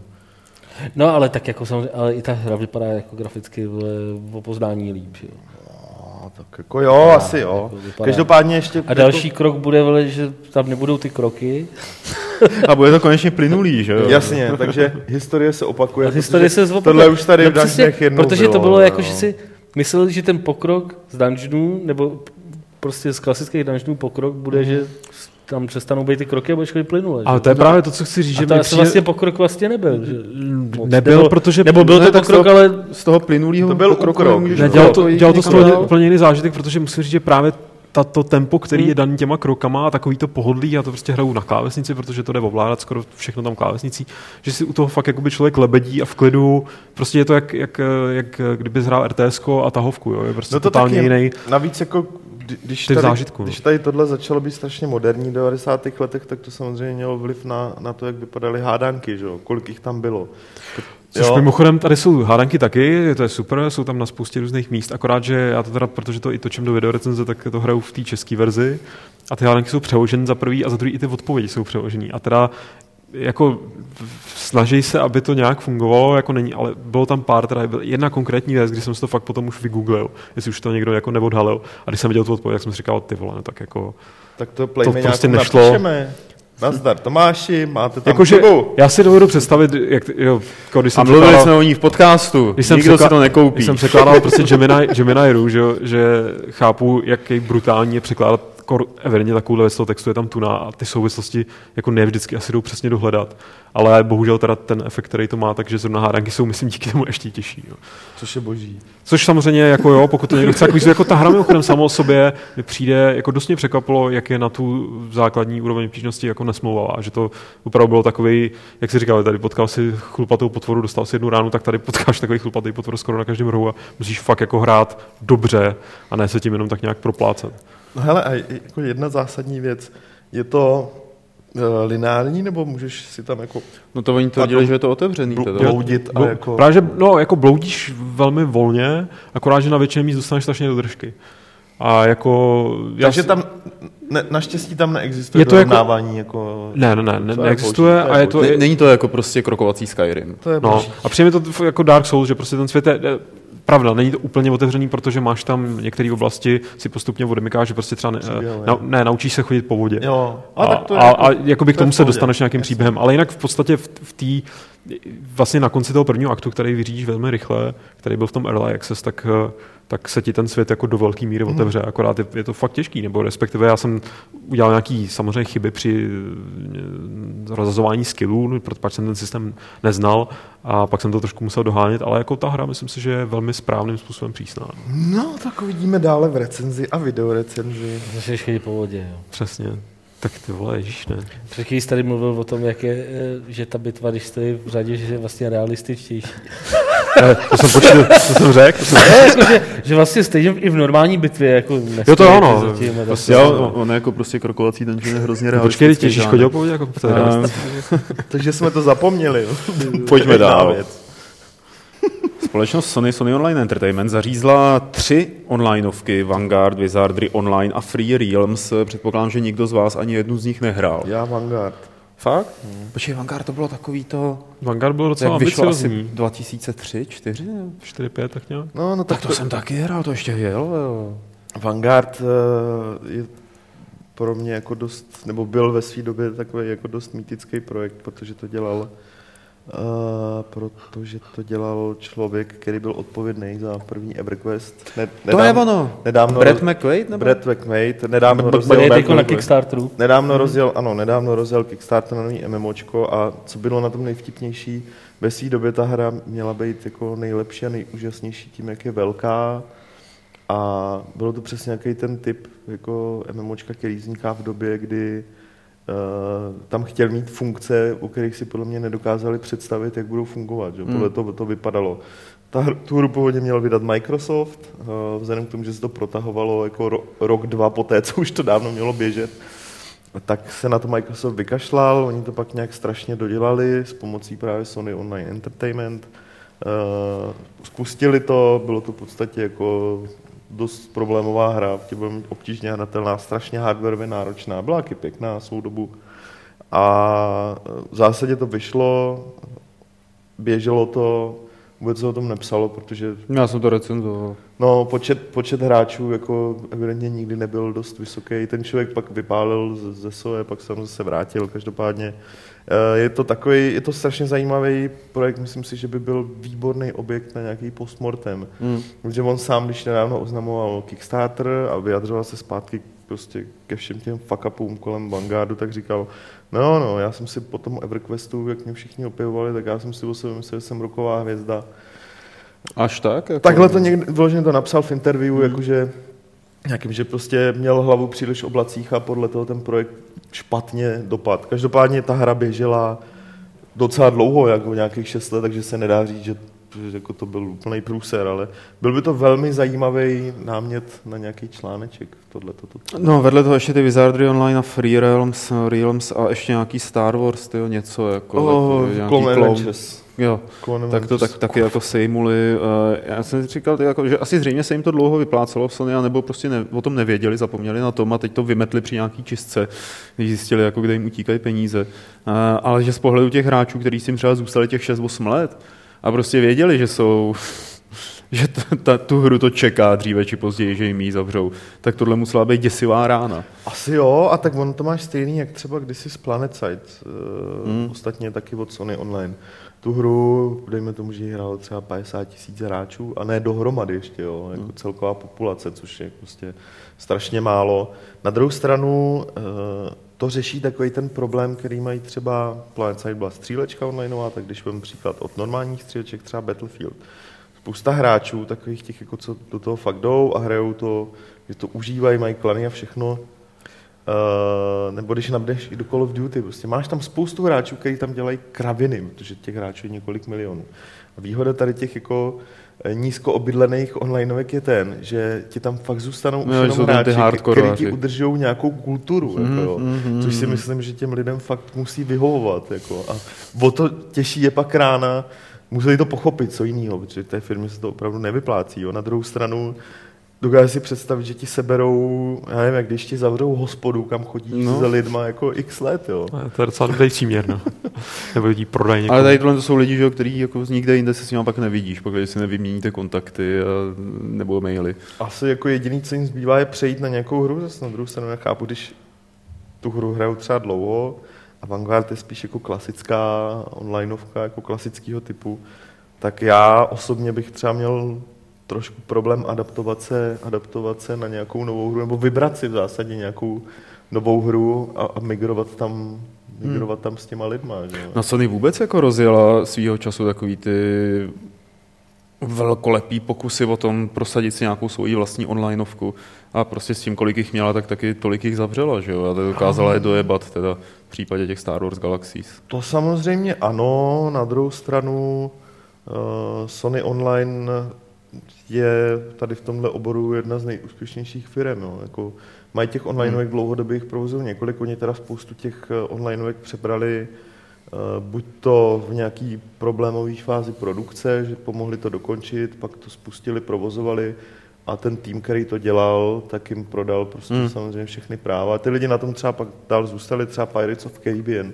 No, ale tak jako samozřejmě, ale i ta hra vypadá jako graficky o poznání líp, že jo. No, tak jako jo, asi jo. jako vypadá. Každopádně ještě... A další krok bude, že tam nebudou ty kroky. A bude to konečně plynulý, že jo? Jasně, takže historie se opakuje. A historie se zopakuje. Tohle už tady No v dungeonech jednou Protože to bylo no. jako, že si myslel, že ten pokrok z dungeonů, nebo prostě z klasických dungeonů pokrok bude, že tam přestanou být ty kroky a budeš chodit plynule. Ale to je právě to, co chci říct, a že to přijde- vlastně pokrok vlastně nebyl. Že? nebyl, nebo, protože... nebo byl Ne, to pokrok, to- ale Z toho plynulého To byl nemůžeš Ne, dělal to, dělal to z toho úplně jiný zážitek, protože musím říct, že právě tato tempo, který Hmm. je daný těma krokama a takový to pohodlí, já to prostě hraju na klávesnici, protože to jde ovládat skoro všechno tam klávesnicí, že si u toho fakt jakoby člověk lebedí a v klidu, prostě je to jak, jak, jak kdyby hrál RTS a tahovku, jo, je prostě No to totálně taky, jiný. navíc jako, kdy- když tady, zážitku, no. když tady tohle začalo být strašně moderní v 90. letech, tak to samozřejmě mělo vliv na, na to, jak vypadaly hádanky, že jo? kolik jich tam bylo. Což jo. mimochodem tady jsou hádanky taky, to je super, jsou tam na spoustě různých míst, akorát, že já to teda, protože to i točím do videorecenze, tak to hraju v té české verzi a ty hádanky jsou přeloženy za prvý a za druhý i ty odpovědi jsou přeložený. A teda jako snaží se, aby to nějak fungovalo, jako není, ale bylo tam pár, teda jedna konkrétní věc, kdy jsem si to fakt potom už vygooglil, jestli už to někdo jako neodhalil. A když jsem viděl tu odpověď, tak jsem si říkal, ty vole, no tak jako... tak to to prostě nešlo. napíšeme. Nazdar Tomáši, máte tam Jakože chybu. já si dovedu představit, jak, jo, jako když A jsem mluvili překládal- jsme o ní v podcastu. Když jsem Nikdo si překlá- to nekoupí. Když jsem překládal prostě Gemini, Gemini Ru, že, jo, že chápu, jaký brutální je překládat kor, evidentně takovouhle věc toho textu je tam tuna a ty souvislosti jako ne vždycky asi jdou přesně dohledat. Ale bohužel teda ten efekt, který to má, takže zrovna hádanky jsou, myslím, díky tomu ještě těžší. Jo. Což je boží. Což samozřejmě jako jo, pokud to někdo chce, jako, jako ta hra mimochodem samo o sobě mi přijde, jako dost mě překvapilo, jak je na tu základní úroveň obtížnosti jako nesmlouvavá, že to opravdu bylo takový, jak si říkal, tady potkal si chlupatou potvoru, dostal si jednu ránu, tak tady potkáš takový chlupatý potvor skoro na každém rohu a musíš fakt jako hrát dobře a ne se tím jenom tak nějak proplácet. No hele, a jako jedna zásadní věc, je to uh, lineární, nebo můžeš si tam jako No to oni tvrdili, že je to otevřený. bl- Teda. bloudit a Blo- jako... Právě, že no, jako bloudíš velmi volně, akorát, že na většině míst dostaneš strašně do držky. A jako... já Takže si- tam, ne, naštěstí tam neexistuje Je to jako- jako... Ne, ne, ne, ne To je neexistuje boží, to a je to... Ne, není to jako prostě krokovací Skyrim. To je No, boží. a přijde mi to jako Dark Souls, že prostě ten svět je pravda, není to úplně otevřený, protože máš tam některé oblasti, si postupně odemykáš, že prostě třeba ne, Příběh, na, ne, naučíš se chodit po vodě. Jo, A, a, tak to je a, jako, a jakoby k to tomu v se dostaneš nějakým Jasně. příběhem. Ale jinak v podstatě v, v té vlastně na konci toho prvního aktu, který vyřídíš velmi rychle, který byl v tom Early Access, tak, eh, tak se ti ten svět jako do velké míry Mhm. otevře. Akorát je, je, to fakt těžký, nebo respektive já jsem udělal nějaký samozřejmě chyby při eh, rozazování skillů, no, protože jsem ten systém neznal a pak jsem to trošku musel dohánět, ale jako ta hra myslím si, že je velmi správným způsobem přísná. No, tak uvidíme dále v recenzi a videorecenzi. Chodit po vodě. Jo. Přesně. Tak ty vole, ježíš, ne. Před chvílí jsi tady mluvil o tom, jak je, eh, že ta bitva, když stojí v řadě, že je vlastně realističtější. Ne, to jsem počítal, to jsem řekl. To jsem... Ne, jako, že, že vlastně stejně i v normální bitvě jako Jo, to nestojíte ano. za tím a tak Prostě dále. Jo, on je jako prostě krokovací dungeon je hrozně No, Počkej, realistický. ty žánr. chodil po vodě jako po té Eh, Takže jsme to zapomněli. Pojďme dál. věc. Společnost Sony, Sony Online Entertainment zařízla tři onlineovky, Vanguard, Wizardry Online a Free Realms. Předpokládám, že nikdo z vás ani jednu z nich nehrál. Já Vanguard. Fakt? Počkej, Vanguard to bylo takový to, Vanguard byl docela vyšlo asi ambiciozní. 2003, 4? 4-5 tak nějak. No, no tak, Tak to jsem taky hrál, to ještě jelo. jo. Vanguard eh, je pro mě jako dost, nebo byl ve své době takový jako dost mýtický projekt, protože to dělal Uh, protože to dělal člověk, který byl odpovědný za první EverQuest. Ne, To je ono. Nedávno Brad McQuaid? Nebo? Brad McQuaid. Nedávno Bude rozjel, je jako na Kickstarteru. nedávno rozjel, ano, nedávno rozjel Kickstarter na nový MMOčko a co bylo na tom nejvtipnější, ve své době ta hra měla být jako nejlepší a nejúžasnější tím, jak je velká a bylo to přesně nějaký ten typ jako MMOčka, který vzniká v době, kdy uh, tam chtěl mít funkce, u kterých si podle mě nedokázali představit, jak budou fungovat. Že? Podle toho to vypadalo. Ta, tu hru původně měl vydat Microsoft, uh, vzhledem k tomu, že se to protahovalo jako ro, rok, dva poté, co už to dávno mělo běžet, tak se na to Microsoft vykašlal, oni to pak nějak strašně dodělali s pomocí právě Sony Online Entertainment. Uh, spustili to, bylo to v podstatě jako dost problémová hra, tě byla obtížně hratelná, strašně hardwarově náročná, byla taky pěkná svou dobu. A v zásadě to vyšlo, běželo to, vůbec se o tom nepsalo, protože Já jsem to recenzoval. no, počet, počet hráčů jako evidentně nikdy nebyl dost vysoký. Ten člověk pak vypálil ze, ze SOE, pak se zase vrátil. Každopádně je to takový, je to strašně zajímavý projekt, myslím si, že by byl výborný objekt na nějaký postmortem. Hmm. Protože on sám, když nedávno oznamoval Kickstarter a vyjadřoval se zpátky prostě ke všem těm fuck kolem Vanguardu, tak říkal, no, no, já jsem si po tom EverQuestu, jak mě všichni opěvovali, tak já jsem si o sobě myslel, že jsem roková hvězda. Až tak? Jako... Takhle to někdy, vyloženě to napsal v interview, hmm. jakože nějakým, že prostě měl hlavu příliš v oblacích a podle toho ten projekt špatně dopad. Každopádně ta hra běžela docela dlouho, jako nějakých 6 let, takže se nedá říct, že jako to byl úplný průser, ale byl by to velmi zajímavý námět na nějaký článeček, tohle toto. No, vedle toho ještě ty Wizardry Online a Free Realms, Realms a ještě nějaký Star Wars, tyjo, něco jako Oh, nějaký. Jo, tak to tak, taky jako sejmuli. Eh, Já jsem si říkal, jako, že asi zřejmě se jim to dlouho vyplácelo v Sony, nebo prostě ne, o tom nevěděli, zapomněli na tom a teď to vymetli při nějaký čistce, když zjistili, jako, kde jim utíkají peníze. Eh, Ale že z pohledu těch hráčů, kteří si jim třeba zůstali těch 6-8 let a prostě věděli, že jsou že ta, ta, tu hru to čeká dříve či později, že jim ji zavřou, tak tohle musela být děsivá rána. Asi jo, a tak on to máš stejný, jak třeba kdysi z PlanetSide, Hmm. hmm. ostatně taky od Sony Online. Tu hru, dejme tomu, že ji hrálo třeba 50 tisíc hráčů, a ne dohromady ještě, jo, jako Hmm. celková populace, což je prostě strašně málo. Na druhou stranu eh, to řeší takový ten problém, který mají třeba PlanetSide byla střílečka onlineová, tak když vám příklad od normálních stříleček, třeba Battlefield, spousta hráčů, takových těch, jako co do toho fakt jdou a hrajou to, že to užívají, mají klany a všechno, Uh, nebo když nabdeš i do Call of Duty, prostě máš tam spoustu hráčů, kteří tam dělají kraviny, protože těch hráčů je několik milionů. A výhoda tady těch jako eh, nízko obydlených onlineovek je ten, že ti tam fakt zůstanou už Jo, že jenom hráči, kteří ti udržují nějakou kulturu, Mhm, jako mhm, což si mhm. myslím, že těm lidem fakt musí vyhovovat. Jako. A o to těžší je pak rána, museli to pochopit, co jiného, protože té firmě se to opravdu nevyplácí. Jo. Na druhou stranu, dokážu si představit, že ti seberou, já nevím, jak když ti zavřou hospodu, kam chodíš No. no. za lidma jako x let, jo. To je docela dobrý příměr, no. Nebo ji prodají někomu. Ale tady tohle to jsou lidi, že, jo, který jako nikde jinde se s nimi pak nevidíš, pokud si nevyměníte kontakty a, nebo maily. Asi jako jediný, co jim zbývá, je přejít na nějakou hru, zase na druhou stranu já chápu, když tu hru hrajou třeba dlouho a Vanguard je spíš jako klasická onlineovka, jako klasického typu, tak já osobně bych třeba měl trošku problém adaptovat se, adaptovat se na nějakou novou hru, nebo vybrat si v zásadě nějakou novou hru a, a migrovat tam migrovat tam s těma lidma. Že? Na Sony vůbec jako rozjela svýho času takový ty velkolepý pokusy o tom prosadit si nějakou svoji vlastní onlineovku a prostě s tím, kolik jich měla, tak taky tolik jich zavřela, že jo, a to dokázala je dojebat teda v případě těch Star Wars Galaxies. To samozřejmě ano, na druhou stranu uh, Sony Online je tady v tomhle oboru jedna z nejúspěšnějších firm. Jo. Jako, mají těch onlineovek dlouhodobých provozů několik, oni teda spoustu těch eh, onlineovek přebrali uh, buď to v nějaký problémové fázi produkce, že pomohli to dokončit, pak to spustili, provozovali a ten tým, který to dělal, tak jim prodal prostě Hmm. hmm. samozřejmě všechny práva. A ty lidi na tom třeba pak dál zůstali, třeba Pirates of Caribbean.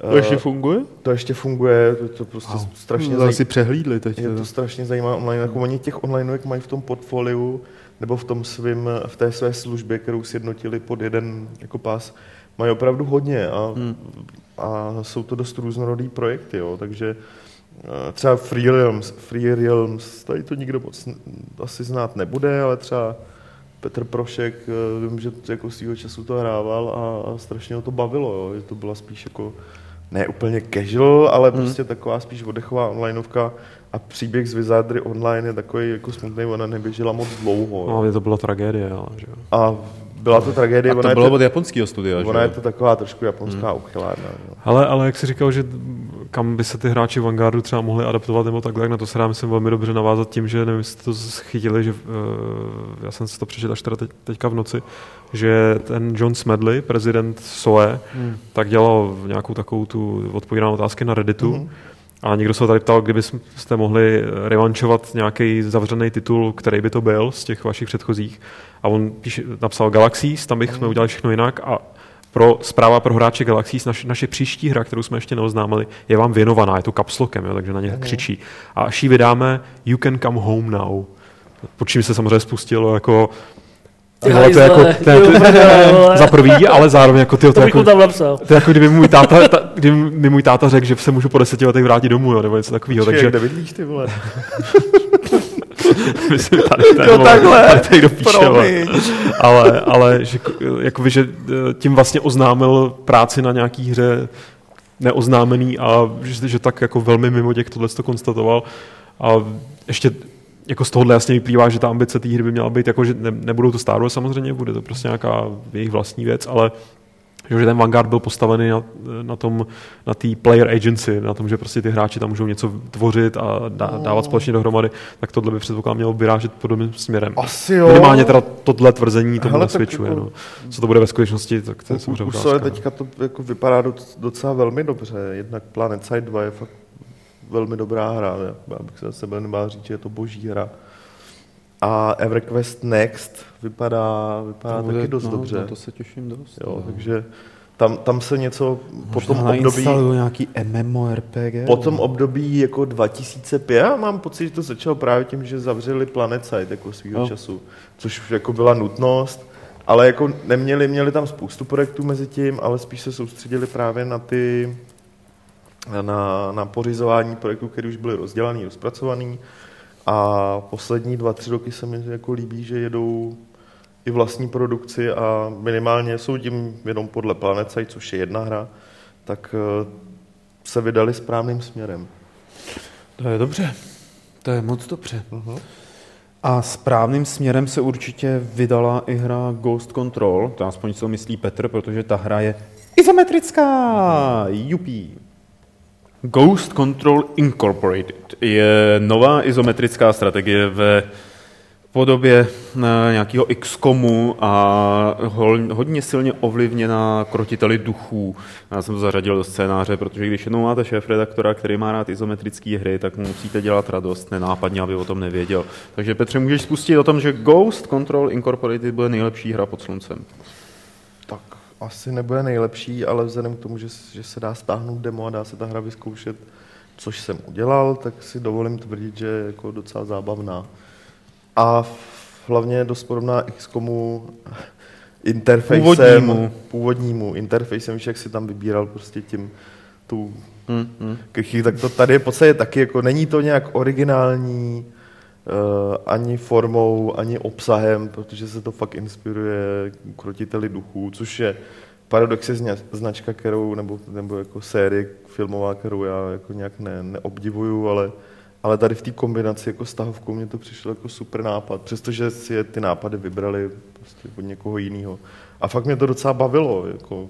To ještě funguje? to ještě funguje, to, to prostě Wow. strašně To zaj... asi přehlídli teď. je to strašně zajímavé online. Jako oni těch onlineovek mají v tom portfoliu nebo v, tom svým, v té své službě, kterou sjednotili pod jeden jako pás, mají opravdu hodně a, Hmm. a jsou to dost různorodý projekty, jo, takže eh, třeba Free Realms, Free Realms, tady to nikdo moc asi znát nebude, ale třeba Petr Prošek, eh, vím, že jako svýho času to hrával a, a strašně ho to bavilo, jo, že to byla spíš jako ne úplně casual, ale Hmm. prostě taková spíš oddechová onlineovka a příběh z Wizardry Online je takový jako smutný, ona neběžela moc dlouho. No, mě to byla tragédie, ale, že jo. A byla to tragédie, A ona, to je bylo to, od japonského studia, že ona je jo? to taková trošku japonská hmm. uchylárna. Jo. Ale, ale jak jsi říkal, že kam by se ty hráči Vanguardu třeba mohli adaptovat nebo takhle, tak na to se dá myslím velmi dobře navázat tím, že nevím, jestli jste to chytili, že uh, já jsem si to přečetl až teda teď, teďka v noci, že ten John Smedley, prezident SOE, Hmm. tak dělal nějakou takovou tu odpověď na otázky na Redditu. Mhm. A někdo se tady ptal, kdyby jste mohli revančovat nějaký zavřený titul, který by to byl z těch vašich předchozích. A on píše, napsal Galaxies, tam bych jsme udělali všechno jinak a pro zpráva pro hráče Galaxies, naš, naše příští hra, kterou jsme ještě neoznámili, je vám věnovaná, je to kapslokem, jo, takže na ně křičí. A až ji vydáme, you can come home now. Pod čím se samozřejmě spustilo jako ty vole, to je jako, to je, to je, za prvý, ale zároveň jako ty, to, jako, tam napsal. to je jako kdyby můj táta, ta, kdyby mi můj táta řekl, že se můžu po deseti letech vrátit domů, jo, nebo něco takového. Takže... Takže Kde bydlíš ty vole? myslím, tady, tady, Jo, vole, takhle. tady, tady kdo píše, ale, ale že, jakoby, že eh, tím vlastně oznámil práci na nějaký hře neoznámený a že, že tak jako velmi mimo těch tohle to konstatoval. A ještě jako z tohohle jasně vyplývá, že ta ambice té hry by měla být, jako, že ne, nebudou to Star Wars samozřejmě, bude to prostě nějaká jejich vlastní věc, ale že ten Vanguard byl postavený na, na tom, na té player agency, na tom, že prostě ty hráči tam můžou něco tvořit a dá, dávat společně dohromady, tak tohle by předpokládám mělo vyrážet podobným směrem. Asi jo. Minimálně teda tohle tvrzení tomu Hele, nasvědčuje. jako- No. Co to bude ve skutečnosti, tak to je samozřejmě no. teďka to jako vypadá doc- docela velmi dobře. Jednak Planet Side 2 je fakt velmi dobrá hra. Já bych se za sebe nebál říct, že je to boží hra. A EverQuest Next vypadá, vypadá bude- taky dost no, dobře. Na to se těším dost. Jo, no. takže tam, tam se něco po tom Možná období, nějaký MMORPG. po tom období jako 2005, já mám pocit, že to začalo právě tím, že zavřeli Planet Side jako svýho Jo. času, což jako byla nutnost, ale jako neměli, měli tam spoustu projektů mezi tím, ale spíš se soustředili právě na ty, na, na pořizování projektů, které už byly rozdělaný, rozpracovaný a poslední dva, tři roky se mi jako líbí, že jedou i vlastní produkci a minimálně jsou tím jenom podle Planet Side, což je jedna hra, tak eh, se vydali správným směrem. To je dobře. To je moc dobře. Uh-huh. A správným směrem se určitě vydala i hra Ghost Control, to aspoň co myslí Petr, protože ta hra je izometrická. Jupí. Ghost Control Incorporated je nová izometrická strategie ve podobě eh, nějakého XCOMu a hodně silně ovlivněná krotiteli duchů. Já jsem to zařadil do scénáře, protože když jednou máte šéf-redaktora, který má rád izometrické hry, tak mu musíte dělat radost nenápadně, aby o tom nevěděl. Takže Petře, můžeš spustit o tom, že Ghost Control Incorporated bude nejlepší hra pod sluncem. Asi nebude nejlepší, ale vzhledem k tomu, že, že se dá stáhnout demo a dá se ta hra vyzkoušet, což jsem udělal, tak si dovolím tvrdit, že je jako docela zábavná. A hlavně je dost podobná XCOMu interfejsem, Původnímu. původnímu interfejsem, jak si tam vybíral prostě tím tu Hmm, hmm. tak to tady je v podstatě taky, jako není to nějak originální ani formou, ani obsahem, protože se to fakt inspiruje krotiteli duchů, což je paradoxně značka, kterou, nebo, nebo jako série filmová, kterou já jako nějak ne, neobdivuju, ale, ale tady v té kombinaci jako stahovkou mě to přišlo jako super nápad, přestože si je ty nápady vybrali prostě od někoho jiného. A fakt mě to docela bavilo, jako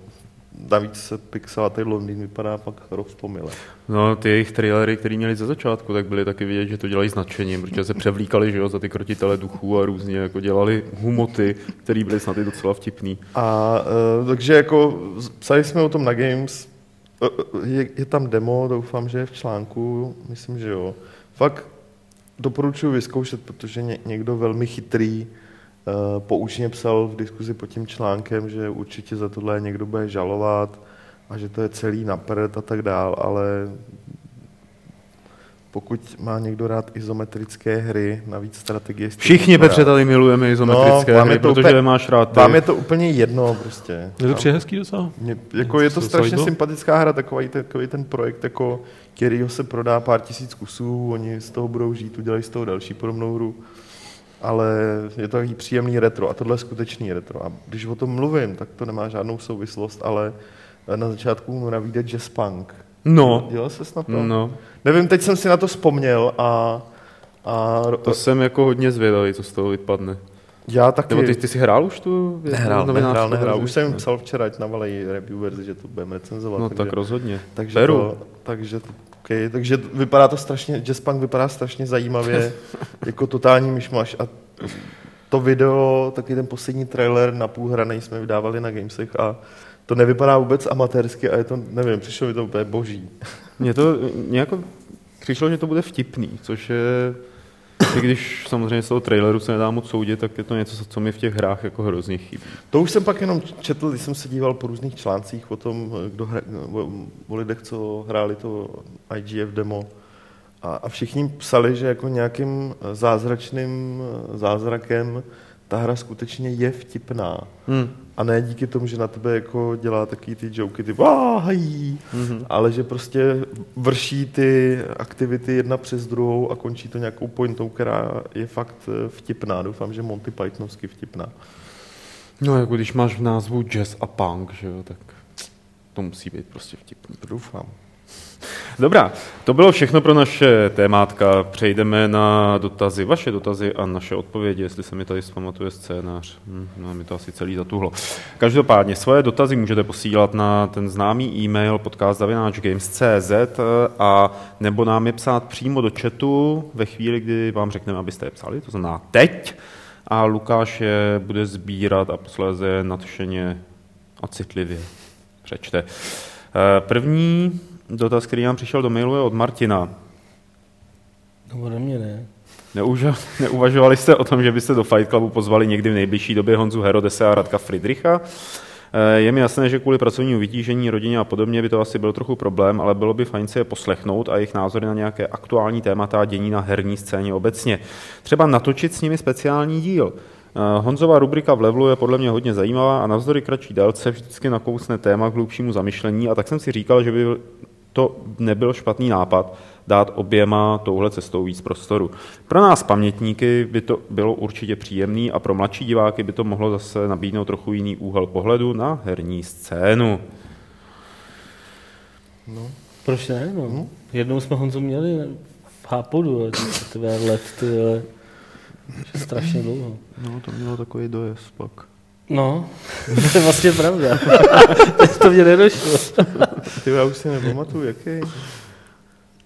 navíc se pixelatý Londýn vypadá fakt rozpomile. No, ty jejich trailery, které měli ze začátku, tak byly taky vidět, že to dělají značením, protože se převlíkali že jo, za ty krotitele duchů a různě jako dělali humoty, které byly snad i docela vtipný. A uh, takže jako psali jsme o tom na Games, Uh, uh, je, je tam demo, doufám, že je v článku, myslím, že jo. Fakt doporučuji vyzkoušet, protože ně, někdo velmi chytrý poučně psal v diskuzi pod tím článkem, že určitě za tohle někdo bude žalovat a že to je celý napřed a tak dál, ale pokud má někdo rád izometrické hry, navíc strategie... Všichni, Petře, tady milujeme izometrické No, vám hry, je to protože úplně- máš rád ty. Vám je to úplně jedno prostě. Je to přijde hezký docela. Mě, jako je to strašně líbilo? sympatická hra, takový, takový ten projekt, jako, kterýho se prodá pár tisíc kusů, oni z toho budou žít, udělají z toho další podobnou hru, ale je to takový příjemný retro a tohle je skutečný retro. A když o tom mluvím, tak to nemá žádnou souvislost, ale na začátku mu navíde jazz punk. No, Dělal se na to? no, Nevím, teď jsem si na to vzpomněl a, a to jsem jako hodně zvědavý, co z toho vypadne. já taky... Nebo ty, ty jsi hrál už tu Nehrál, nehrál, nehrál. verzi? Už jsem jim psal včera, ať navalejí review verzi, že to budeme recenzovat. No takže- tak rozhodně. Takže Beru. to, takže, to, okay, takže vypadá to strašně, Jazzpunk vypadá strašně zajímavě, jako totální myšmaš a to video, taky ten poslední trailer na půl hranej jsme vydávali na Gamesech a to nevypadá vůbec amatérsky a je to, nevím, přišlo mi to úplně boží. Mně to nějak přišlo, že to bude vtipný, což je I když samozřejmě z toho traileru se nedá moc soudit, tak je to něco, co mi v těch hrách jako hrozně chybí. To už jsem pak jenom četl, když jsem se díval po různých článcích o tom, kdo hra, o, o lidech, co hráli to IGF demo. A, a všichni psali, že jako nějakým zázračným zázrakem ta hra skutečně je vtipná. Hmm. A ne díky tomu, že na tebe jako dělá taky ty joky, ty váhají, mm-hmm. ale že prostě vrší ty aktivity jedna přes druhou a končí to nějakou pointou, která je fakt eh, vtipná. Doufám, že Monty Pythonovsky vtipná. No jako když máš v názvu jazz a punk, že jo, tak to musí být prostě vtipný. Doufám. Dobrá, to bylo všechno pro naše témátka. Přejdeme na dotazy, vaše dotazy a naše odpovědi, jestli se mi tady zpamatuje scénář. Hm, no, mi to asi celý zatuhlo. Každopádně svoje dotazy můžete posílat na ten známý e-mail podcast.games.cz a nebo nám je psát přímo do chatu ve chvíli, kdy vám řekneme, abyste je psali, to znamená teď. A Lukáš je bude sbírat a posléze nadšeně a citlivě přečte. Eh, první dotaz, který nám přišel do mailu, je od Martina. No ode mě ne. Neuža, neuvažovali jste o tom, že byste do Fight Clubu pozvali někdy v nejbližší době Honzu Herodese a Radka Friedricha? Eh, je mi jasné, že kvůli pracovnímu vytížení, rodině a podobně by to asi byl trochu problém, ale bylo by fajn se je poslechnout a jejich názory na nějaké aktuální témata a dění na herní scéně obecně. Třeba natočit s nimi speciální díl. Eh, Honzová rubrika v levelu je podle mě hodně zajímavá a navzdory kratší délce vždycky nakousne téma k hlubšímu zamyšlení a tak jsem si říkal, že by to nebyl špatný nápad dát oběma touhle cestou víc prostoru. Pro nás pamětníky by to bylo určitě příjemný a pro mladší diváky by to mohlo zase nabídnout trochu jiný úhel pohledu na herní scénu. No. Proč ne? No. Hmm? Jednou jsme Honzu měli v Hápodu, ty let, ty strašně dlouho. No, to mělo takový dojezd pak. No, to je vlastně pravda. to mě nedošlo. Ty já už si nepamatuju, jaký.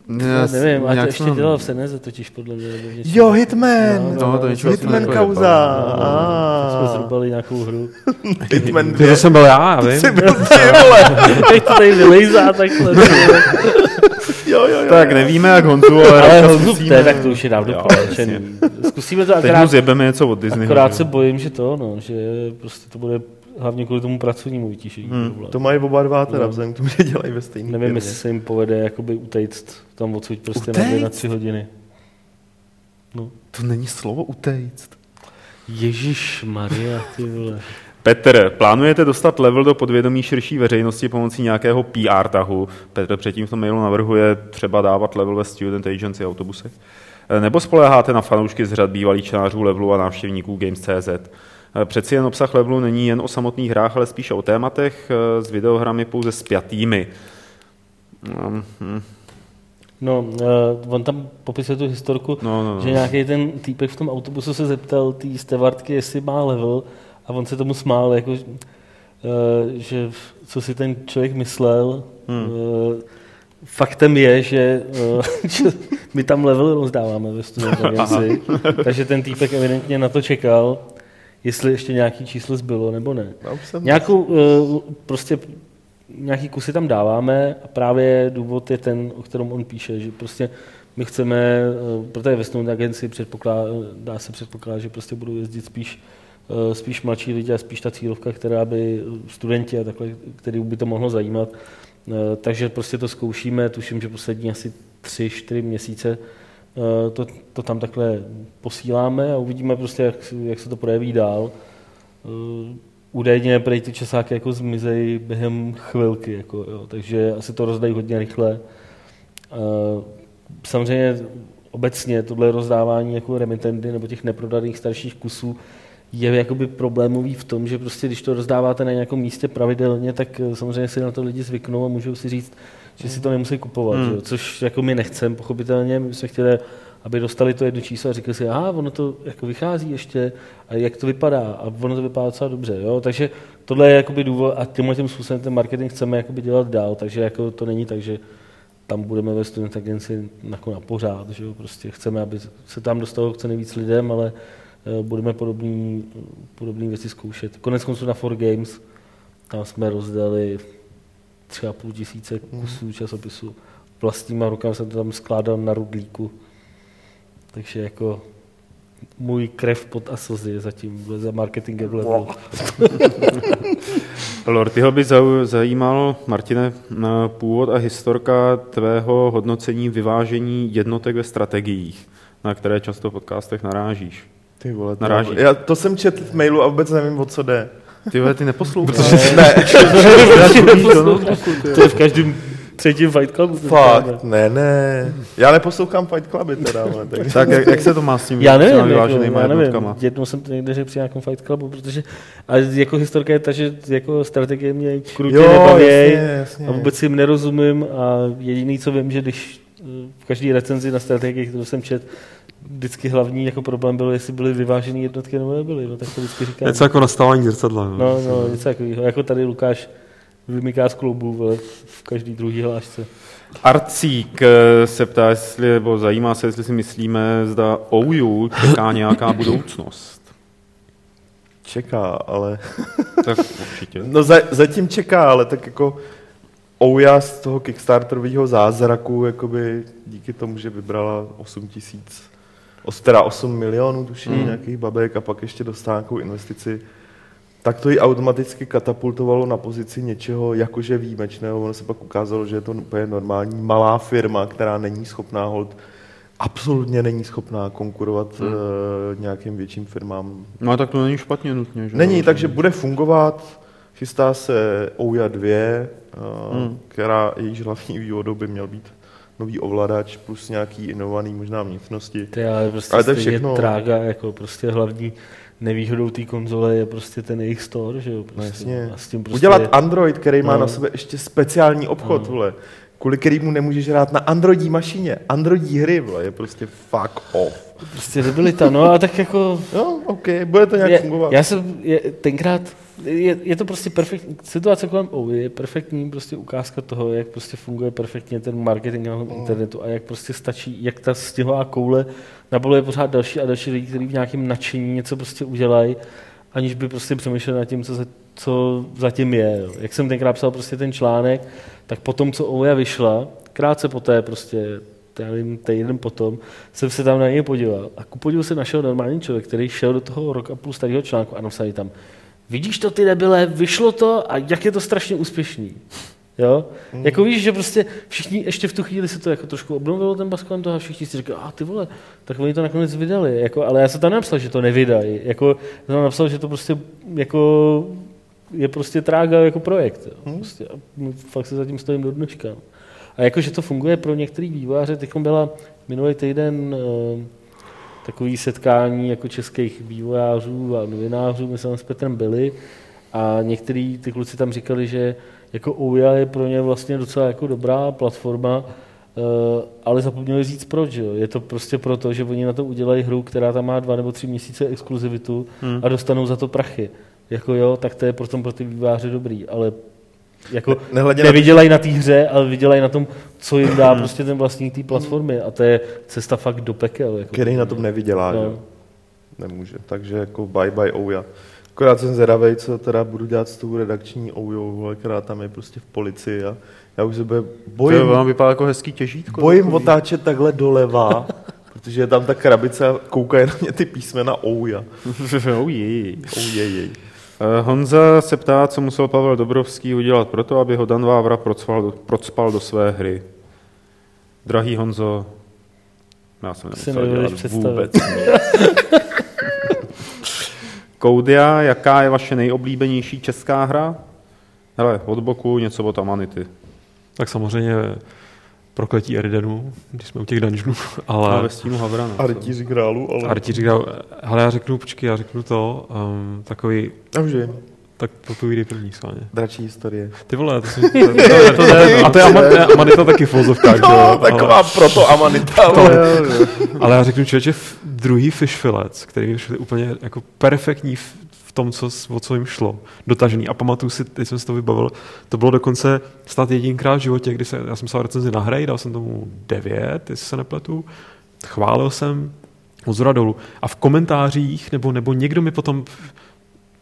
Já nevím, a to ještě jsem... dělal v Seneze totiž podle mě. Jo, Hitman! No, no, to no, Hitman kauza. No, no, jsme zrubali nějakou hru. Hitman To jsem byl já, já vím. Jsi byl ty, vole. Teď to tady vylejzá takhle. jo, jo, jo. Tak nevíme, jak Honzu, ale... ale Honzu, to je, tak to už je dávno poločený. Zkusíme to akorát... Teď mu zjebeme něco od Disney. Akorát se bojím, že to, no, že prostě to bude hlavně kvůli tomu pracovnímu vytížení. Hmm. To mají oba dva teda, no. vzhledem k tomu, že dělají ve stejný Nevím, jestli se jim povede jakoby utejct tam odsud prostě utejct? na dvě, na tři hodiny. No. To není slovo utejct. Ježíš Maria, ty vole. Petr, plánujete dostat level do podvědomí širší veřejnosti pomocí nějakého PR tahu? Petr předtím v tom mailu navrhuje třeba dávat level ve Student Agency autobusech. Nebo spoleháte na fanoušky z řad bývalých člářů levelu a návštěvníků Games.cz? Přeci jen obsah levelu není jen o samotných hrách, ale spíše o tématech s videohrami pouze spjatými. Um, No, uh, on tam popisuje tu historku, no, no, no. že nějaký ten týpek v tom autobusu se zeptal té stevartky, jestli má level a on se tomu smál, jako, uh, že co si ten člověk myslel. Hmm. Uh, faktem je, že, uh, že my tam level rozdáváme ve studentě, takže ten týpek evidentně na to čekal, jestli ještě nějaký číslo zbylo nebo ne. Nějakou uh, prostě nějaký kusy tam dáváme a právě důvod je ten, o kterém on píše, že prostě my chceme, eh, protože ve Stone agenci dá se předpokládat, že prostě budou jezdit spíš, eh, spíš mladší lidi a spíš ta cílovka, která by studenti a takhle, který by to mohlo zajímat. Eh, takže prostě to zkoušíme, tuším, že poslední asi tři, čtyři měsíce to, to tam takhle posíláme a uvidíme prostě, jak, jak se to projeví dál údajně prej ty časáky jako zmizejí během chvilky, jako, jo, takže asi to rozdají hodně rychle. Samozřejmě obecně tohle rozdávání jako remitendy nebo těch neprodaných starších kusů je jakoby problémový v tom, že prostě když to rozdáváte na nějakém místě pravidelně, tak eh, samozřejmě si na to lidi zvyknou a můžou si říct, že si to nemusí kupovat, hmm. což jako my nechceme, pochopitelně, my jsme chtěli aby dostali to jedno číslo a řekli si, aha, ono to jako vychází ještě, a jak to vypadá, a ono to vypadá docela dobře. Jo? Takže tohle je jakoby důvod a tímhle tím způsobem ten marketing chceme jakoby dělat dál, takže jako to není tak, že tam budeme ve student agenci jako na pořád, že jo? prostě chceme, aby se tam dostalo co nejvíc lidem, ale eh, budeme podobné podobný věci zkoušet. Konec konců na 4 Games, tam jsme rozdali tři a půl tisíce kusů časopisu. Vlastníma rukama jsem to tam skládal na rudlíku Takže jako můj krev pod asozy je zatím za marketingem level. Lortyho by zajímal, Martine, na původ a historka tvého hodnocení vyvážení jednotek ve strategiích, na které často v podcastech narážíš. Ty vole, to, Naráží. já, to jsem četl v mailu a vůbec nevím, o co jde. Ty vole, ty neposloucháš. Ne, to je v každém třetím Fight Clubu. fakt, ne, ne. Já neposlouchám Fight Cluby teda, ale tak. tak jak, jak, se to má s tím Já nevím, jako, já nevím. Jednou jsem to někde řekl při nějakém Fight Clubu, protože a jako historka je ta, že jako strategie mě krutě Jo, nebaví jasně, jasně. a vůbec jim nerozumím a jediný, co vím, že když eh, v každé recenzi na strategii, kterou jsem čet, vždycky hlavní jako problém byl, jestli byly vyvážené jednotky nebo nebyly, no tak to vždycky říkám. Něco jako nastávání zrcadla. No. No, no, něco takového. Jako tady Lukáš vymyká z kloubu vole, v každý druhý hlášce. Arcík eh, se ptá, jestli, nebo zajímá se, jestli si myslíme, zda OU čeká nějaká budoucnost. Čeká, ale... Tak určitě. No za, zatím čeká, ale tak jako Ouya z toho Kickstarterového zázraku, jakoby díky tomu, že vybrala 8 tisíc, teda 8 milionů tuším Hmm. nějakých babek a pak ještě dostala nějakou investici, tak to ji automaticky katapultovalo na pozici něčeho jakože výjimečného. Ono se pak ukázalo, že je to úplně normální malá firma, která není schopná hold, absolutně není schopná konkurovat Hmm. hmm. nějakým větším firmám No a tak to není špatně nutně, že? Není, takže bude fungovat. Chystá se Ouya 2, uh, Hmm. která jejíž hlavní výhodou by měl být nový ovladač plus nějaký inovovaný možná vnitřnosti. To je ale prostě Ale to je všechno. trága, jako prostě hlavní nevýhodou té konzole je prostě ten jejich store, že jo? Prostě. No jasně. A s tím prostě Udělat Android, který má No. na sebe ještě speciální obchod, No. vole, kvůli kterému nemůžeš hrát na Androidí mašině. Androidí hry, vole, je prostě fuck off. prostě debilita, no a tak jako No, OK, bude to nějak je, fungovat. já jsem je, tenkrát, je, je, to prostě perfektní, situace kolem OVI je perfektní prostě ukázka toho, jak prostě funguje perfektně ten marketing na Mm. internetu a jak prostě stačí, jak ta stěhová koule naboluje pořád další a další lidi, kteří v nějakém nadšení něco prostě udělají, aniž by prostě přemýšleli nad tím, co, se, co zatím je. Jak jsem tenkrát psal prostě ten článek, tak potom, co OVIA vyšla, krátce poté prostě já nevím, týden potom, jsem se tam na něj podíval a ku podivu se našel normální člověk, který šel do toho rok a půl starého článku a napsal tam, vidíš to ty debile, vyšlo to a jak je to strašně úspěšný. Jo? Mm. Jako víš, že prostě všichni ještě v tu chvíli se to jako trošku obnovilo ten bas kolem toho a všichni si říkali, a ty vole, tak oni to nakonec vydali. Jako, ale já jsem tam napsal, že to nevydají. Jako, jsem tam napsal, že to prostě jako je prostě trága jako projekt. Hmm. Prostě, a fakt se zatím stojím do dneška. A jakože to funguje pro některý vývojáře, teď byla minulý týden eh, takový setkání jako českých vývojářů a novinářů, my jsme tam s Petrem byli a některý ty kluci tam říkali, že jako Ouya je pro ně vlastně docela jako dobrá platforma, eh, ale zapomněli říct proč. Jo. Je to prostě proto, že oni na to udělají hru, která tam má dva nebo tři měsíce exkluzivitu Hmm. a dostanou za to prachy. Jako jo, tak to je potom pro ty vývojáře dobrý, ale jako Nehledě to, nevydělají na té hře, ale vydělají na tom, co jim dá prostě ten vlastník té platformy. A to je cesta fakt do pekel. Jako který na tom nevydělá, No. no. Nemůže, takže jako bye bye Ouya. Akorát jsem zvědavej, co teda budu dělat s tou redakční Oujou, vole, která tam je prostě v policii a já už se bude, To bojím, vám vypadá jako hezký těžítko. bojím takový. otáčet takhle doleva, protože je tam ta krabice a koukají na mě ty písmena Ouya. oh, jej. Eh, Honza se ptá, co musel Pavel Dobrovský udělat pro to, aby ho Dan Vávra procpal do, procpal do své hry. Drahý Honzo, já jsem Si nemusel dělat představit. vůbec. Koudia, jaká je vaše nejoblíbenější česká hra? Hele, od boku něco od Amanity. Tak samozřejmě prokletí Eridenu, když jsme u těch dungeonů, Ale ale ve stínu Havrana. A rytíři králu, ale... Arti říkal, hele já řeknu, počkej, já řeknu to, um, takový, Já už vím, tak popovídej první schválně. dračí historie. Ty vole, to, jsem, to, to, to, to, a to je Ama- Amanita taky v vozovkách, že jo? No, ale- taková proto Amanita, ale... Ale já řeknu člověče, druhý fish fillet, který mi přišel úplně jako perfektní tom, co, o co jim šlo, dotažený. A pamatuju si, teď jsem si to vybavil, to bylo dokonce stát jedinkrát v životě, kdy se, já jsem psal recenzi na hry, dal jsem tomu devět, jestli se nepletu, chválil jsem zhora dolů. A v komentářích, nebo, nebo někdo mi potom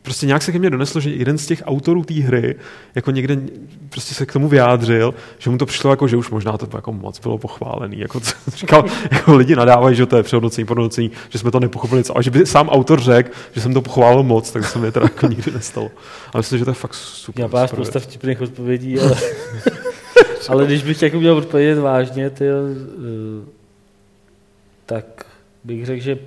prostě nějak se ke mně doneslo, že jeden z těch autorů té hry jako někde prostě se k tomu vyjádřil, že mu to přišlo jako, že už možná to jako moc bylo pochválený. Jako, co, říkal, jako lidi nadávají, že to je přehodnocení, podhodnocení, že jsme to nepochopili, co, a že by sám autor řekl, že jsem to pochválil moc, tak se mi teda jako nikdy nestalo. Ale myslím, že to je fakt super. Já pár spousta vtipných odpovědí, ale, ale když bych jako měl odpovědět vážně, ty, tak bych řekl, že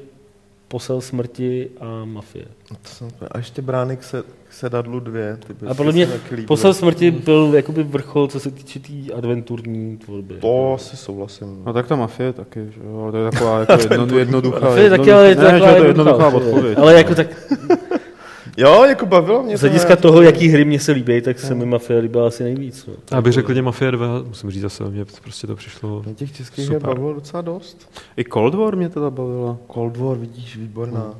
posel smrti a mafie. To jsem, a ještě brány k, se, k sedadlu dvě. Ty A podle mě posel smrti byl jakoby vrchol, co se týče té tý adventurní tvorby. To si souhlasím. No tak ta mafie taky, že jo, ale to je taková jako jedno, jednoduchá, Mafie taky, ale je to ne, taková že je jednoduchá jednoduchá odpověď. Ale jako tak Jo, jako bavilo mě z hlediska toho, jaký hry mě se líbí, tak se mi mafie líbila asi nejvíc. No. Já bych řekl klidně Mafia 2, musím říct zase, mě prostě to přišlo Mě těch českých Super. bavilo docela dost. I Cold War mě teda bavila. Cold War, vidíš, výborná.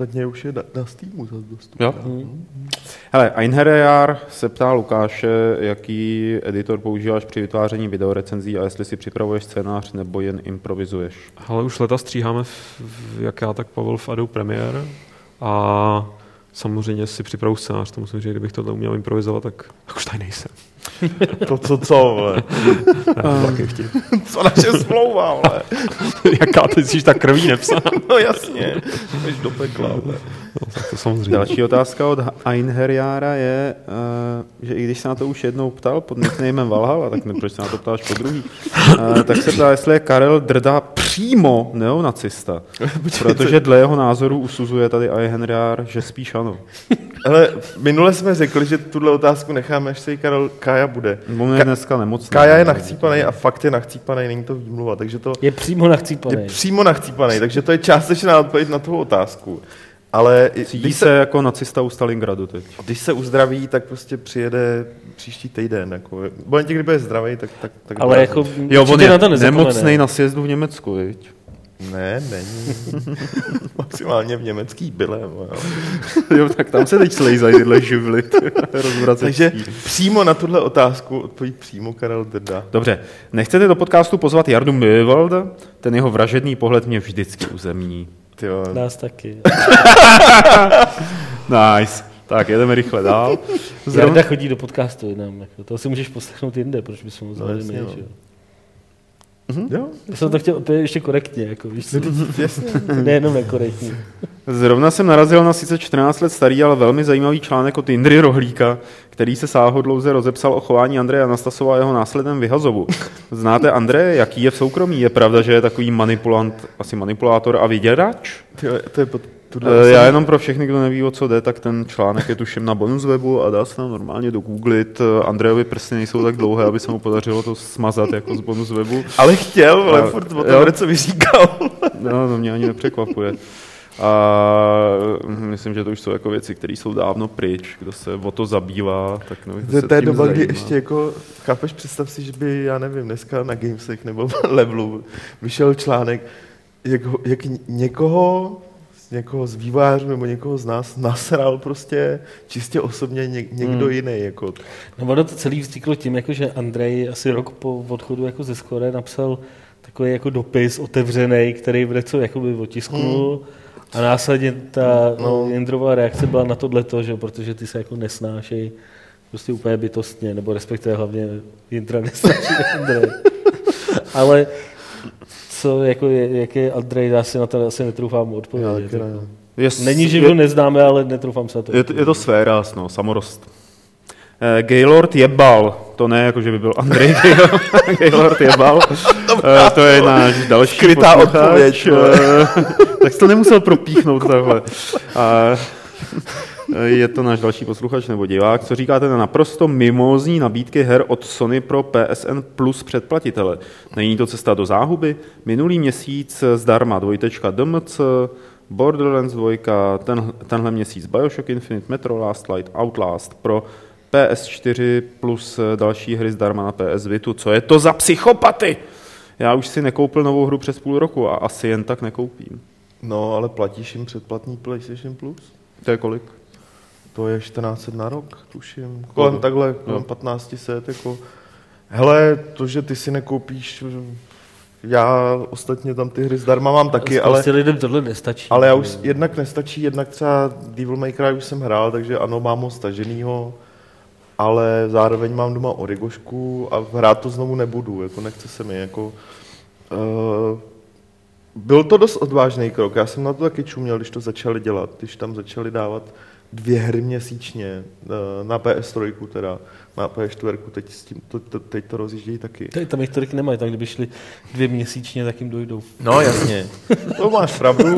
Ostatně už je na, na Steamu zase dostupná. Jo. Hmm. Hele, Einherjar se ptá Lukáše, jaký editor používáš při vytváření videorecenzí a jestli si připravuješ scénář nebo jen improvizuješ. Ale už leta stříháme, v, v, jak já, tak Pavel v Adobe Premiere a samozřejmě si připravu scénář, to musím říct, kdybych tohle uměl improvizovat, tak, tak už tady nejsem. To co, co, vole. Co naše smlouva, vole. Jaká ty jsi tak krví nepsaná. No jasně. Jdeš do pekla, vole. No, tak to samozřejmě. Další otázka od Einherjára je, uh, že i když se na to už jednou ptal pod nicknamem Valhalla, tak ne, proč se na to ptáš po druhý, uh, tak se ptá, jestli je Karel Drda přímo neonacista, protože dle jeho názoru usuzuje tady Einherjár, že spíš ano. Ale minule jsme řekli, že tuhle otázku necháme, až se jí Karel Kája bude. On je dneska nemocný. Kája je nachcípaný a fakt je nachcípaný, není to výmluva, takže to Je přímo je nachcípaný. přímo nachcípaný, takže to je částečná odpověď na tu otázku. Ale Cítí když se se, jako nacista u Stalingradu teď. když se uzdraví, tak prostě přijede příští týden. Jako, v momentě, kdy bude zdravý, tak, tak, tak Ale jako Jo, on je na to nemocný na sjezdu v Německu, viď? Ne, není. Maximálně v německý byle. Jo, tak tam se teď slejzají tyhle živly. Takže přímo na tuhle otázku odpoví přímo Karel Drda. Dobře, nechcete do podcastu pozvat Jardu Mövalda? Ten jeho vražedný pohled mě vždycky uzemní. Tyjo, Nás taky. Nice. Tak, jedeme rychle dál. Zrovna... Jarda chodí do podcastu jinam. Jako. To si můžeš poslechnout jinde, proč bys mu jasně, my, no. Že jo. Já jsem to chtěl opět ještě korektně, jako, víš co? jasně. Nejenom nekorektně. Zrovna jsem narazil na sice 14 let starý, ale velmi zajímavý článek od Indry Rohlíka, který se sáhodlouze rozepsal o chování Andreje Anastasova a jeho následném vyhazovu. Znáte Andreje? Jaký je v soukromí? Je pravda, že je takový manipulant, asi manipulátor a vyděrač? Tyjo, to je pod tuhle Eh, Já jenom pro všechny, kdo neví, o co jde, tak ten článek je tuším na bonus webu a dá se tam normálně dogooglit. Eh, Andrejovi prsty nejsou tak dlouhé, aby se mu podařilo to smazat jako z bonus webu. Ale chtěl, ale A- furt o tom co vyříkal. No, to mě ani nepřekvapuje. A myslím, že to už jsou jako věci, které jsou dávno pryč. Kdo se o to zabývá, tak To je se ta tím doba, kdy ještě jako, chápeš, představ si, že by, já nevím, dneska na Gamesech nebo Levelu vyšel článek, jak, jak někoho, někoho z vývojářů nebo někoho z nás nasral prostě čistě osobně něk, někdo Hmm. jiný. Jako. No ono to celý vzniklo tím, jako, že Andrej asi rok po odchodu jako ze Skore napsal takový jako dopis otevřený, který v něco jakoby otisknul a následně ta No. no. Jindrová reakce byla na tohleto, že protože ty se jako nesnášej prostě úplně bytostně, nebo respektive hlavně Jindra nesnáší Andrej. Ale co jako je, jak je Andrej, já si na to asi netroufám odpovědět. taky ne. Je, Není, že je, ho neznáme, ale netroufám se na to. je, to- je to sféra, no, samorost. Eh, Gaylord jebal, to ne jako, že by byl Andrej Gaylord, Gaylord jebal, Eh, to je náš další Skrytá odpověď, eh, tak jsi to nemusel propíchnout takhle. Je to náš další posluchač nebo divák. Co říkáte na naprosto mimózní nabídky her od Sony pro PSN Plus předplatitele? Není to cesta do záhuby? Minulý měsíc zdarma dvojtečka DMC, Borderlands 2, ten, tenhle měsíc Bioshock Infinite, Metro Last Light, Outlast pro PS4 plus další hry zdarma na PS Vitu. Co je to za psychopaty? Já už si nekoupil novou hru přes půl roku a asi jen tak nekoupím. No, ale platíš jim předplatný PlayStation Plus? To je kolik? To je 14 na rok, tuším. Kolem takhle, kolem 15 set, jako... Hele, to, že ty si nekoupíš Já ostatně tam ty hry zdarma mám taky, ale, Spoustě lidem tohle nestačí. ale já už jednak nestačí, jednak třeba Devil May Cry už jsem hrál, takže ano, mám ho staženýho, ale zároveň mám doma Origošku a hrát to znovu nebudu, jako nechce se mi, jako... Uh, byl to dost odvážný krok, já jsem na to taky čuměl, když to začali dělat, když tam začali dávat dvě hry měsíčně eh, na PS3 teda, na PS4, teď, s tím, to, to, teď to rozjíždějí taky. Tady tam jich tolik nemají, tak kdyby šli dvě měsíčně, tak jim dojdou. No jasně, to máš pravdu,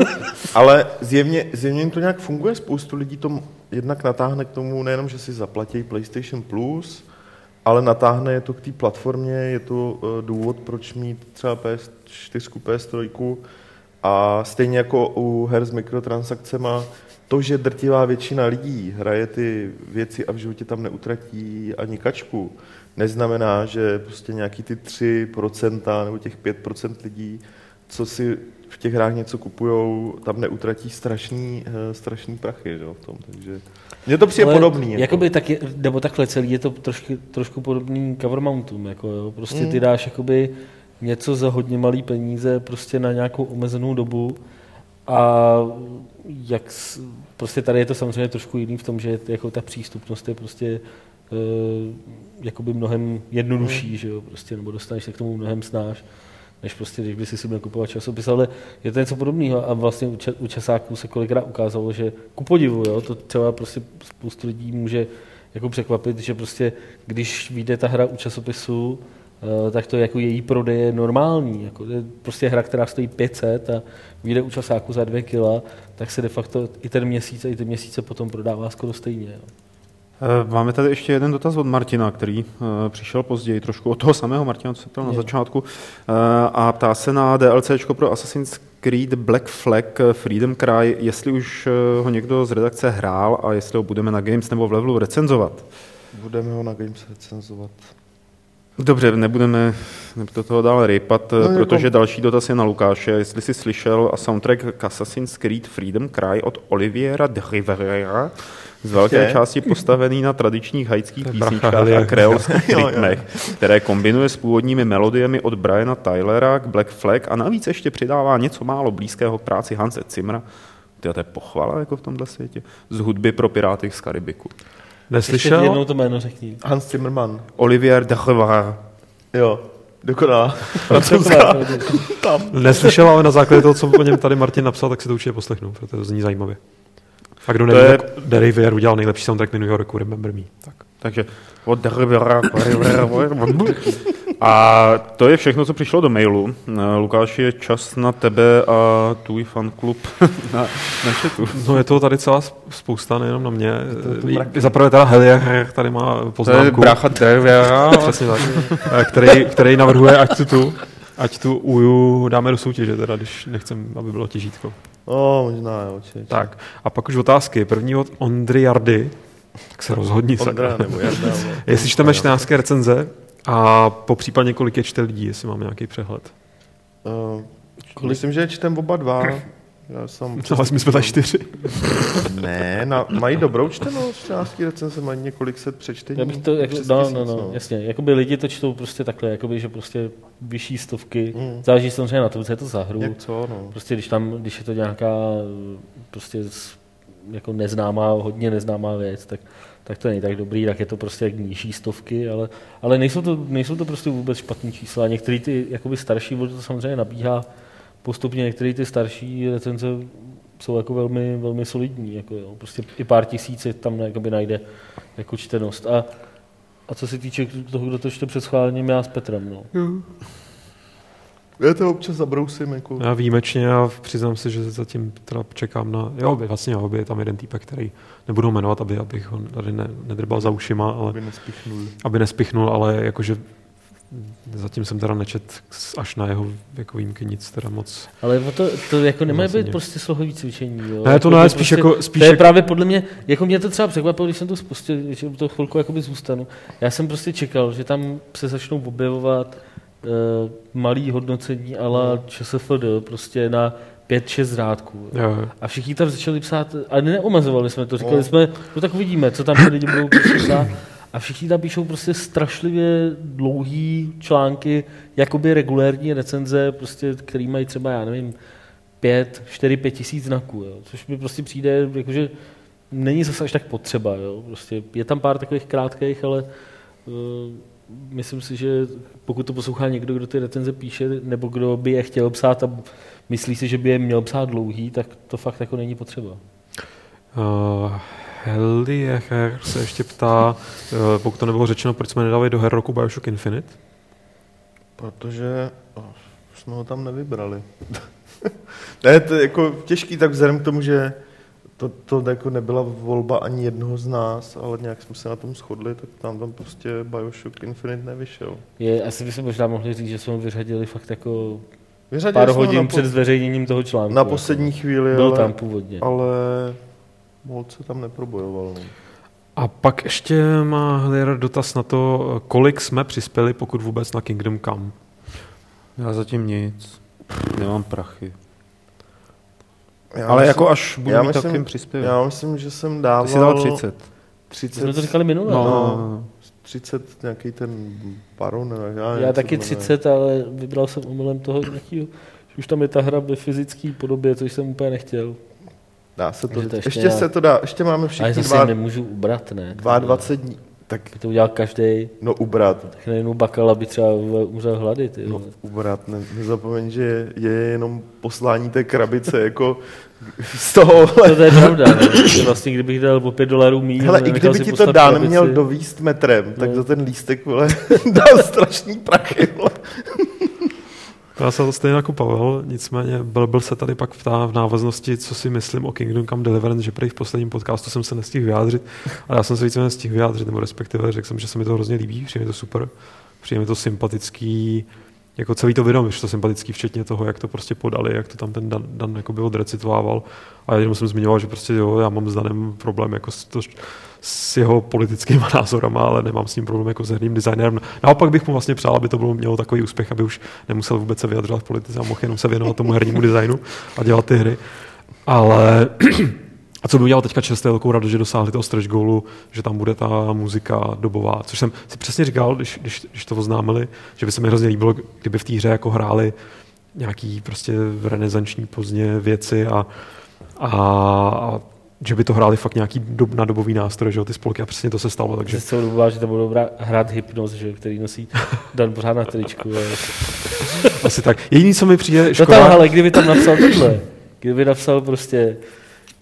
ale zjevně, zjevně jim to nějak funguje, spoustu lidí to jednak natáhne k tomu, nejenom, že si zaplatí PlayStation Plus, ale natáhne je to k té platformě, je to eh, důvod, proč mít třeba PS4, PS3 a stejně jako u her s mikrotransakcema, to, že drtivá většina lidí hraje ty věci a v životě tam neutratí ani kačku, neznamená, že prostě nějaký ty 3% nebo těch 5% lidí, co si v těch hrách něco kupujou, tam neutratí strašný, eh, strašný prachy že, v tom. Takže mně to přijde Ale podobný. Jako. Jakoby tak je, nebo takhle celý je to trošku, trošku podobný cover mountům. Jako jo. Prostě ty Mm. dáš jakoby něco za hodně malý peníze prostě na nějakou omezenou dobu a jak prostě tady je to samozřejmě trošku jiný v tom, že jako ta přístupnost je prostě uh, jakoby mnohem jednodušší, že jo, prostě, nebo dostaneš se k tomu mnohem snáš, než prostě, když by si si měl kupovat časopis, ale je to něco podobného. A vlastně u, ča- u časáků se kolikrát ukázalo, že ku podivu, jo, to třeba prostě spoustu lidí může jako překvapit, že prostě když vyjde ta hra u časopisu, tak to jako její prodej je normální. Jako, je prostě hra, která stojí 500 a vyjde u časáku za 2 kila, tak se de facto i ten měsíc a i ty měsíce potom prodává skoro stejně. Jo. Eh, Máme tady ještě jeden dotaz od Martina, který eh, přišel později, trošku od toho samého Martina, co se ptal na začátku, eh, a ptá se na DLCčko pro Assassin's Creed Black Flag eh, Freedom Cry, jestli už eh, ho někdo z redakce hrál a jestli ho budeme na Games nebo v Levelu recenzovat. Budeme ho na Games recenzovat. Dobře, nebudeme do toho dál rejpat, No, jako- protože další dotaz je na Lukáše. Jestli jsi slyšel a soundtrack k Assassin's Creed Freedom Cry od Oliviera de Rivera, z velké Je? části postavený na tradičních haitských písničkách a kreolských rytmech, které kombinuje s původními melodiemi od Briana Tylera k Black Flag a navíc ještě přidává něco málo blízkého k práci Hanse Zimmera. To je pochvala jako v tomhle světě. Z hudby pro Piráty z Karibiku. Ještě Neslyšel? jednou to jméno řekni. Hans Zimmerman. Olivier de Rivera. Jo, dokonalá. Francouzská. Neslyšel, ale na základě toho, co o něm tady Martin napsal, tak si to určitě poslechnu, protože to zní zajímavě. A kdo neví, je- tak Derivier udělal nejlepší soundtrack New Yorku, Remember Me. Tak. Takže A to je všechno, co přišlo do mailu. Lukáš, je čas na tebe a tvůj fanklub na, na chatu. No je toho tady celá sp- spousta, nejenom na mě. Za prvé teda Helier tady má To je poznámku. brácha de Rivera. Přesně tak. Eh, který, který navrhuje, ať tu, tu, ať tu Uju dáme do soutěže, teda, když nechcem, aby bylo těžítko. O, možná, jo, či, Tak, a pak už otázky. První od Ondry Jardy, tak se rozhodni. Ondra sakra. nebo Jarda. ale- Jestli čteme čtenářské recenze a po případě kolik je čte lidí, jestli máme nějaký přehled. Uh, myslím, že je čtem oba dva. Já jsem No, ale my jsme tady čtyři. Ne, na, mají dobrou čtenost, částí recenze mají několik set přečtení. Já bych to, jako, přes no, tisíc, no, no, jasně. Jakoby lidi to čtou prostě takhle, jakoby, že prostě vyšší stovky. Mm. Záleží samozřejmě na tom, co je to za hru. Jak co, no. Prostě když tam, když je to nějaká prostě jako neznámá, hodně neznámá věc, tak, tak to není tak dobrý, tak je to prostě jak nižší stovky, ale, ale nejsou, to, nejsou to prostě vůbec špatný čísla. Některé ty jakoby starší, to samozřejmě nabíhá postupně, některé ty starší recenze jsou jako velmi, velmi solidní, jako jo. prostě i pár tisíc tam jakoby najde jako čtenost. A, a co se týče toho, kdo to čte před schválením, já s Petrem, no. Já to občas zabrousím, jako... Já výjimečně a přiznám se, že zatím teda čekám na, jo, vlastně jo, je tam jeden týpek, který nebudu jmenovat, aby, abych ho tady ne, nedrbal za ušima, ale Aby nespichnul. aby nespichnul, ale jakože zatím jsem teda nečet až na jeho jako výjimky nic teda moc. Ale to, to jako nemá Vlastně. být prostě slohový cvičení. Jo? Ne, to Jako ne, by spíš prostě, jako- spíš to je jako- právě podle mě, jako mě to třeba překvapilo, když jsem to spustil, že to chvilku jakoby zůstanu. Já jsem prostě čekal, že tam se začnou objevovat malý hodnocení ala ČSFD prostě na 5-6 řádků. Jo, jo. A všichni tam začali psát, ale neomazovali jsme to, říkali No. jsme, no tak uvidíme, co tam ty lidi budou prostě psát. a všichni tam píšou prostě strašlivě dlouhý články, jakoby regulérní recenze, prostě, který mají třeba, já nevím, pět, čtyři, pět tisíc znaků, jo, což mi prostě přijde, jakože není zase až tak potřeba. Jo. Prostě je tam pár takových krátkých, ale uh, myslím si, že pokud to poslouchá někdo, kdo ty recenze píše, nebo kdo by je chtěl psát a myslí si, že by je měl psát dlouhý, tak to fakt jako není potřeba. Uh, Heliecher se ještě ptá, uh, pokud to nebylo řečeno, proč jsme nedali do her roku Bioshock Infinite? Protože oh, jsme ho tam nevybrali. ne, to je jako těžký, tak vzhledem k tomu, že to, to jako nebyla volba ani jednoho z nás, ale nějak jsme se na tom shodli, tak tam tam prostě Bioshock Infinite nevyšel. Je, asi bychom možná mohli říct, že jsme ho vyřadili fakt jako Vyřadili pár hodin na, před po, zveřejněním toho článku. na jako. poslední chvíli, Byl ale, tam původně. ale moc se tam neprobojoval. No. A pak ještě má Hlier dotaz na to, kolik jsme přispěli, pokud vůbec na Kingdom Come. Já zatím nic. Nemám prachy. Já Ale myslím, jako až budu já mít myslím- takovým příspěvek. Já myslím, že jsem Ty dával... jsi dal 30. 30 Jsme to říkali minule. No, No. no. 30 nějaký ten baron, ne, já, nevím, Já taky to jmenuje. 30, ale vybral jsem omylem toho nějakého, že už tam je ta hra ve fyzické podobě, což jsem úplně nechtěl. Dá se to, to ještě, ještě se to dá, ještě máme Ale všichni zase dva, nemůžu ubrat, ne? 22 dní. Tak By to udělal každý, no ubrat, tak nejenom bakala by třeba umřel hlady. Ty, no ubrat, ne, nezapomeň, že je, je jenom poslání té krabice, jako z toho, To, to je pravda, ne? Vlastně kdybych dal o 5 dolarů míň, hele, i kdyby si ti to Dan krabici, měl dovíst metrem, tak No. za ten lístek, vole, dal strašný prachy, vole. Já jsem to stejně jako Pavel, nicméně byl, byl se tady pak ptá v návaznosti, co si myslím o Kingdom Come Deliverance, že prý v posledním podcastu jsem se nestihl vyjádřit, ale já jsem se víceméně stihl vyjádřit, nebo respektive řekl jsem, že se mi to hrozně líbí, přijde mi to super, přijde mi to sympatický, jako celý to video, je to sympatický, včetně toho, jak to prostě podali, jak to tam ten Dan, Dan jako by odrecitovával. A jenom jsem zmiňoval, že prostě jo, já mám s Danem problém jako to, s jeho politickými názorama, ale nemám s ním problém jako s herním designerem. Naopak bych mu vlastně přál, aby to bylo mělo takový úspěch, aby už nemusel vůbec se vyjadřovat v politice a mohl jenom se věnovat tomu hernímu designu a dělat ty hry. Ale a co by udělal teďka čest, je velkou radost, že dosáhli toho stretch goalu, že tam bude ta muzika dobová, což jsem si přesně říkal, když, když, když to oznámili, že by se mi hrozně líbilo, kdyby v té hře jako hráli nějaký prostě renesanční pozdně věci a, a, a že by to hráli fakt nějaký dob, na dobový nástroj, že jo, ty spolky a přesně to se stalo, takže se dobu že to budou hrát hypnoz, že, který nosí Dan pořád na tričku. Ale... asi tak. Jediný, co mi přijde No škoda, tam, ale kdyby tam napsal tohle, kdyby napsal prostě,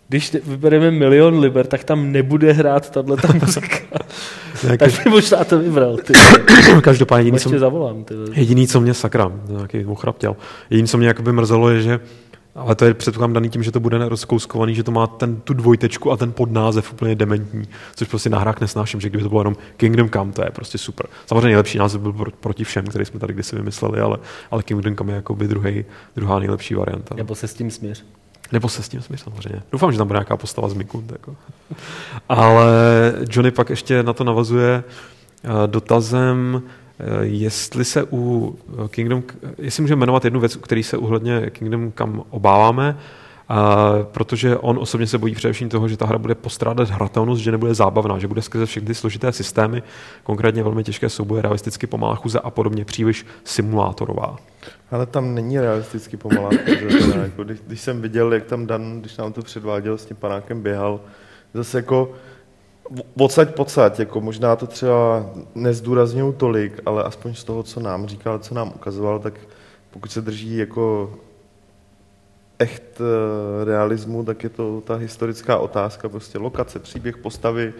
když vybereme milion liber, tak tam nebude hrát tahle ta muzika. ne, tak by možná to vybral. Ty. každopádně jediný, co, zavolám. Ty. Jediný, co mě sakra, nějaký ochraptěl, jediný, co mě jakoby mrzelo, je, že ale to je předpokládám daný tím, že to bude rozkouskovaný, že to má ten, tu dvojtečku a ten podnázev úplně dementní, což prostě na hrách nesnáším, že kdyby to bylo jenom Kingdom Come, to je prostě super. Samozřejmě nejlepší název byl pro- proti všem, který jsme tady kdysi vymysleli, ale, ale Kingdom Come je jakoby druhý, druhá nejlepší varianta. Nebo se s tím směř. Nebo se s tím smíš samozřejmě. Doufám, že tam bude nějaká postava z Mikund. Jako. Ale Johnny pak ještě na to navazuje eh, dotazem, jestli se u eh, Kingdom, jestli můžeme jmenovat jednu věc, který se uhledně Kingdom kam obáváme, a protože on osobně se bojí především toho, že ta hra bude postrádat hratelnost, že nebude zábavná, že bude skrze všechny složité systémy, konkrétně velmi těžké souboje, realisticky pomalá chůze a podobně příliš simulátorová. Ale tam není realisticky pomalá chůze, jako když, když, jsem viděl, jak tam Dan, když nám to předváděl, s tím panákem běhal, zase jako odsaď pocať, jako možná to třeba nezdůrazňují tolik, ale aspoň z toho, co nám říkal, co nám ukazoval, tak pokud se drží jako echt eh, realismu, tak je to ta historická otázka, prostě lokace, příběh, postavy,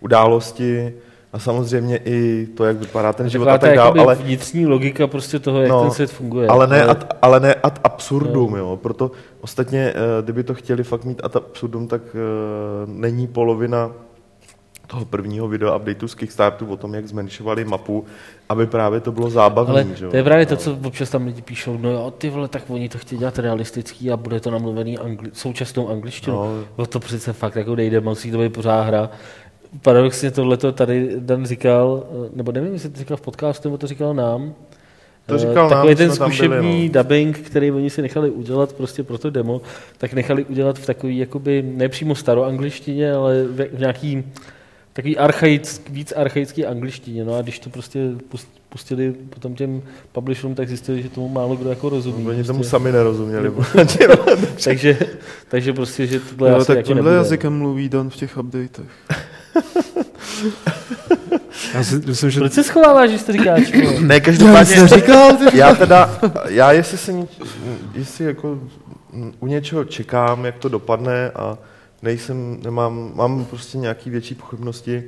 události a samozřejmě i to, jak vypadá ten život a tak dále, ale vnitřní logika prostě toho, jak No, ten svět funguje. ale ne, ad, ale ne ad absurdum, No. jo. Proto ostatně, eh, kdyby to chtěli fakt mít ad absurdum, tak uh, není polovina toho prvního videa updateu z Kickstartu o tom, jak zmenšovali mapu, aby právě to bylo zábavné. Ale že to je právě to, co občas tam lidi píšou, no jo, ty vole, tak oni to chtějí dělat realistický a bude to namluvený angli- současnou angličtinou. No. No. To přece fakt jako nejde, musí to být pořád hra. Paradoxně tohleto tady Dan říkal, nebo nevím, jestli to říkal v podcastu, nebo to říkal nám, To Eh, říkal nám, Takový když ten zkušební byli, no. dubbing, který oni si nechali udělat prostě pro to demo, tak nechali udělat v takový jakoby nepřímo staroangličtině, ale v, v nějaký takový archaick, víc archaický angličtině, no a když to prostě pust- pustili potom těm publisherům, tak zjistili, že tomu málo kdo jako rozumí. Oni tomu prostě. sami nerozuměli. takže, takže prostě, že tohle asi tak jako tímhle nebude. jazykem mluví Dan v těch updatech. Já si myslím, že Proč se schováváš, že jsi to říkáš? Ne, každopádně... říkal, já teda, já jestli se jestli jako u něčeho čekám, jak to dopadne a nejsem, nemám, mám prostě nějaký větší pochybnosti,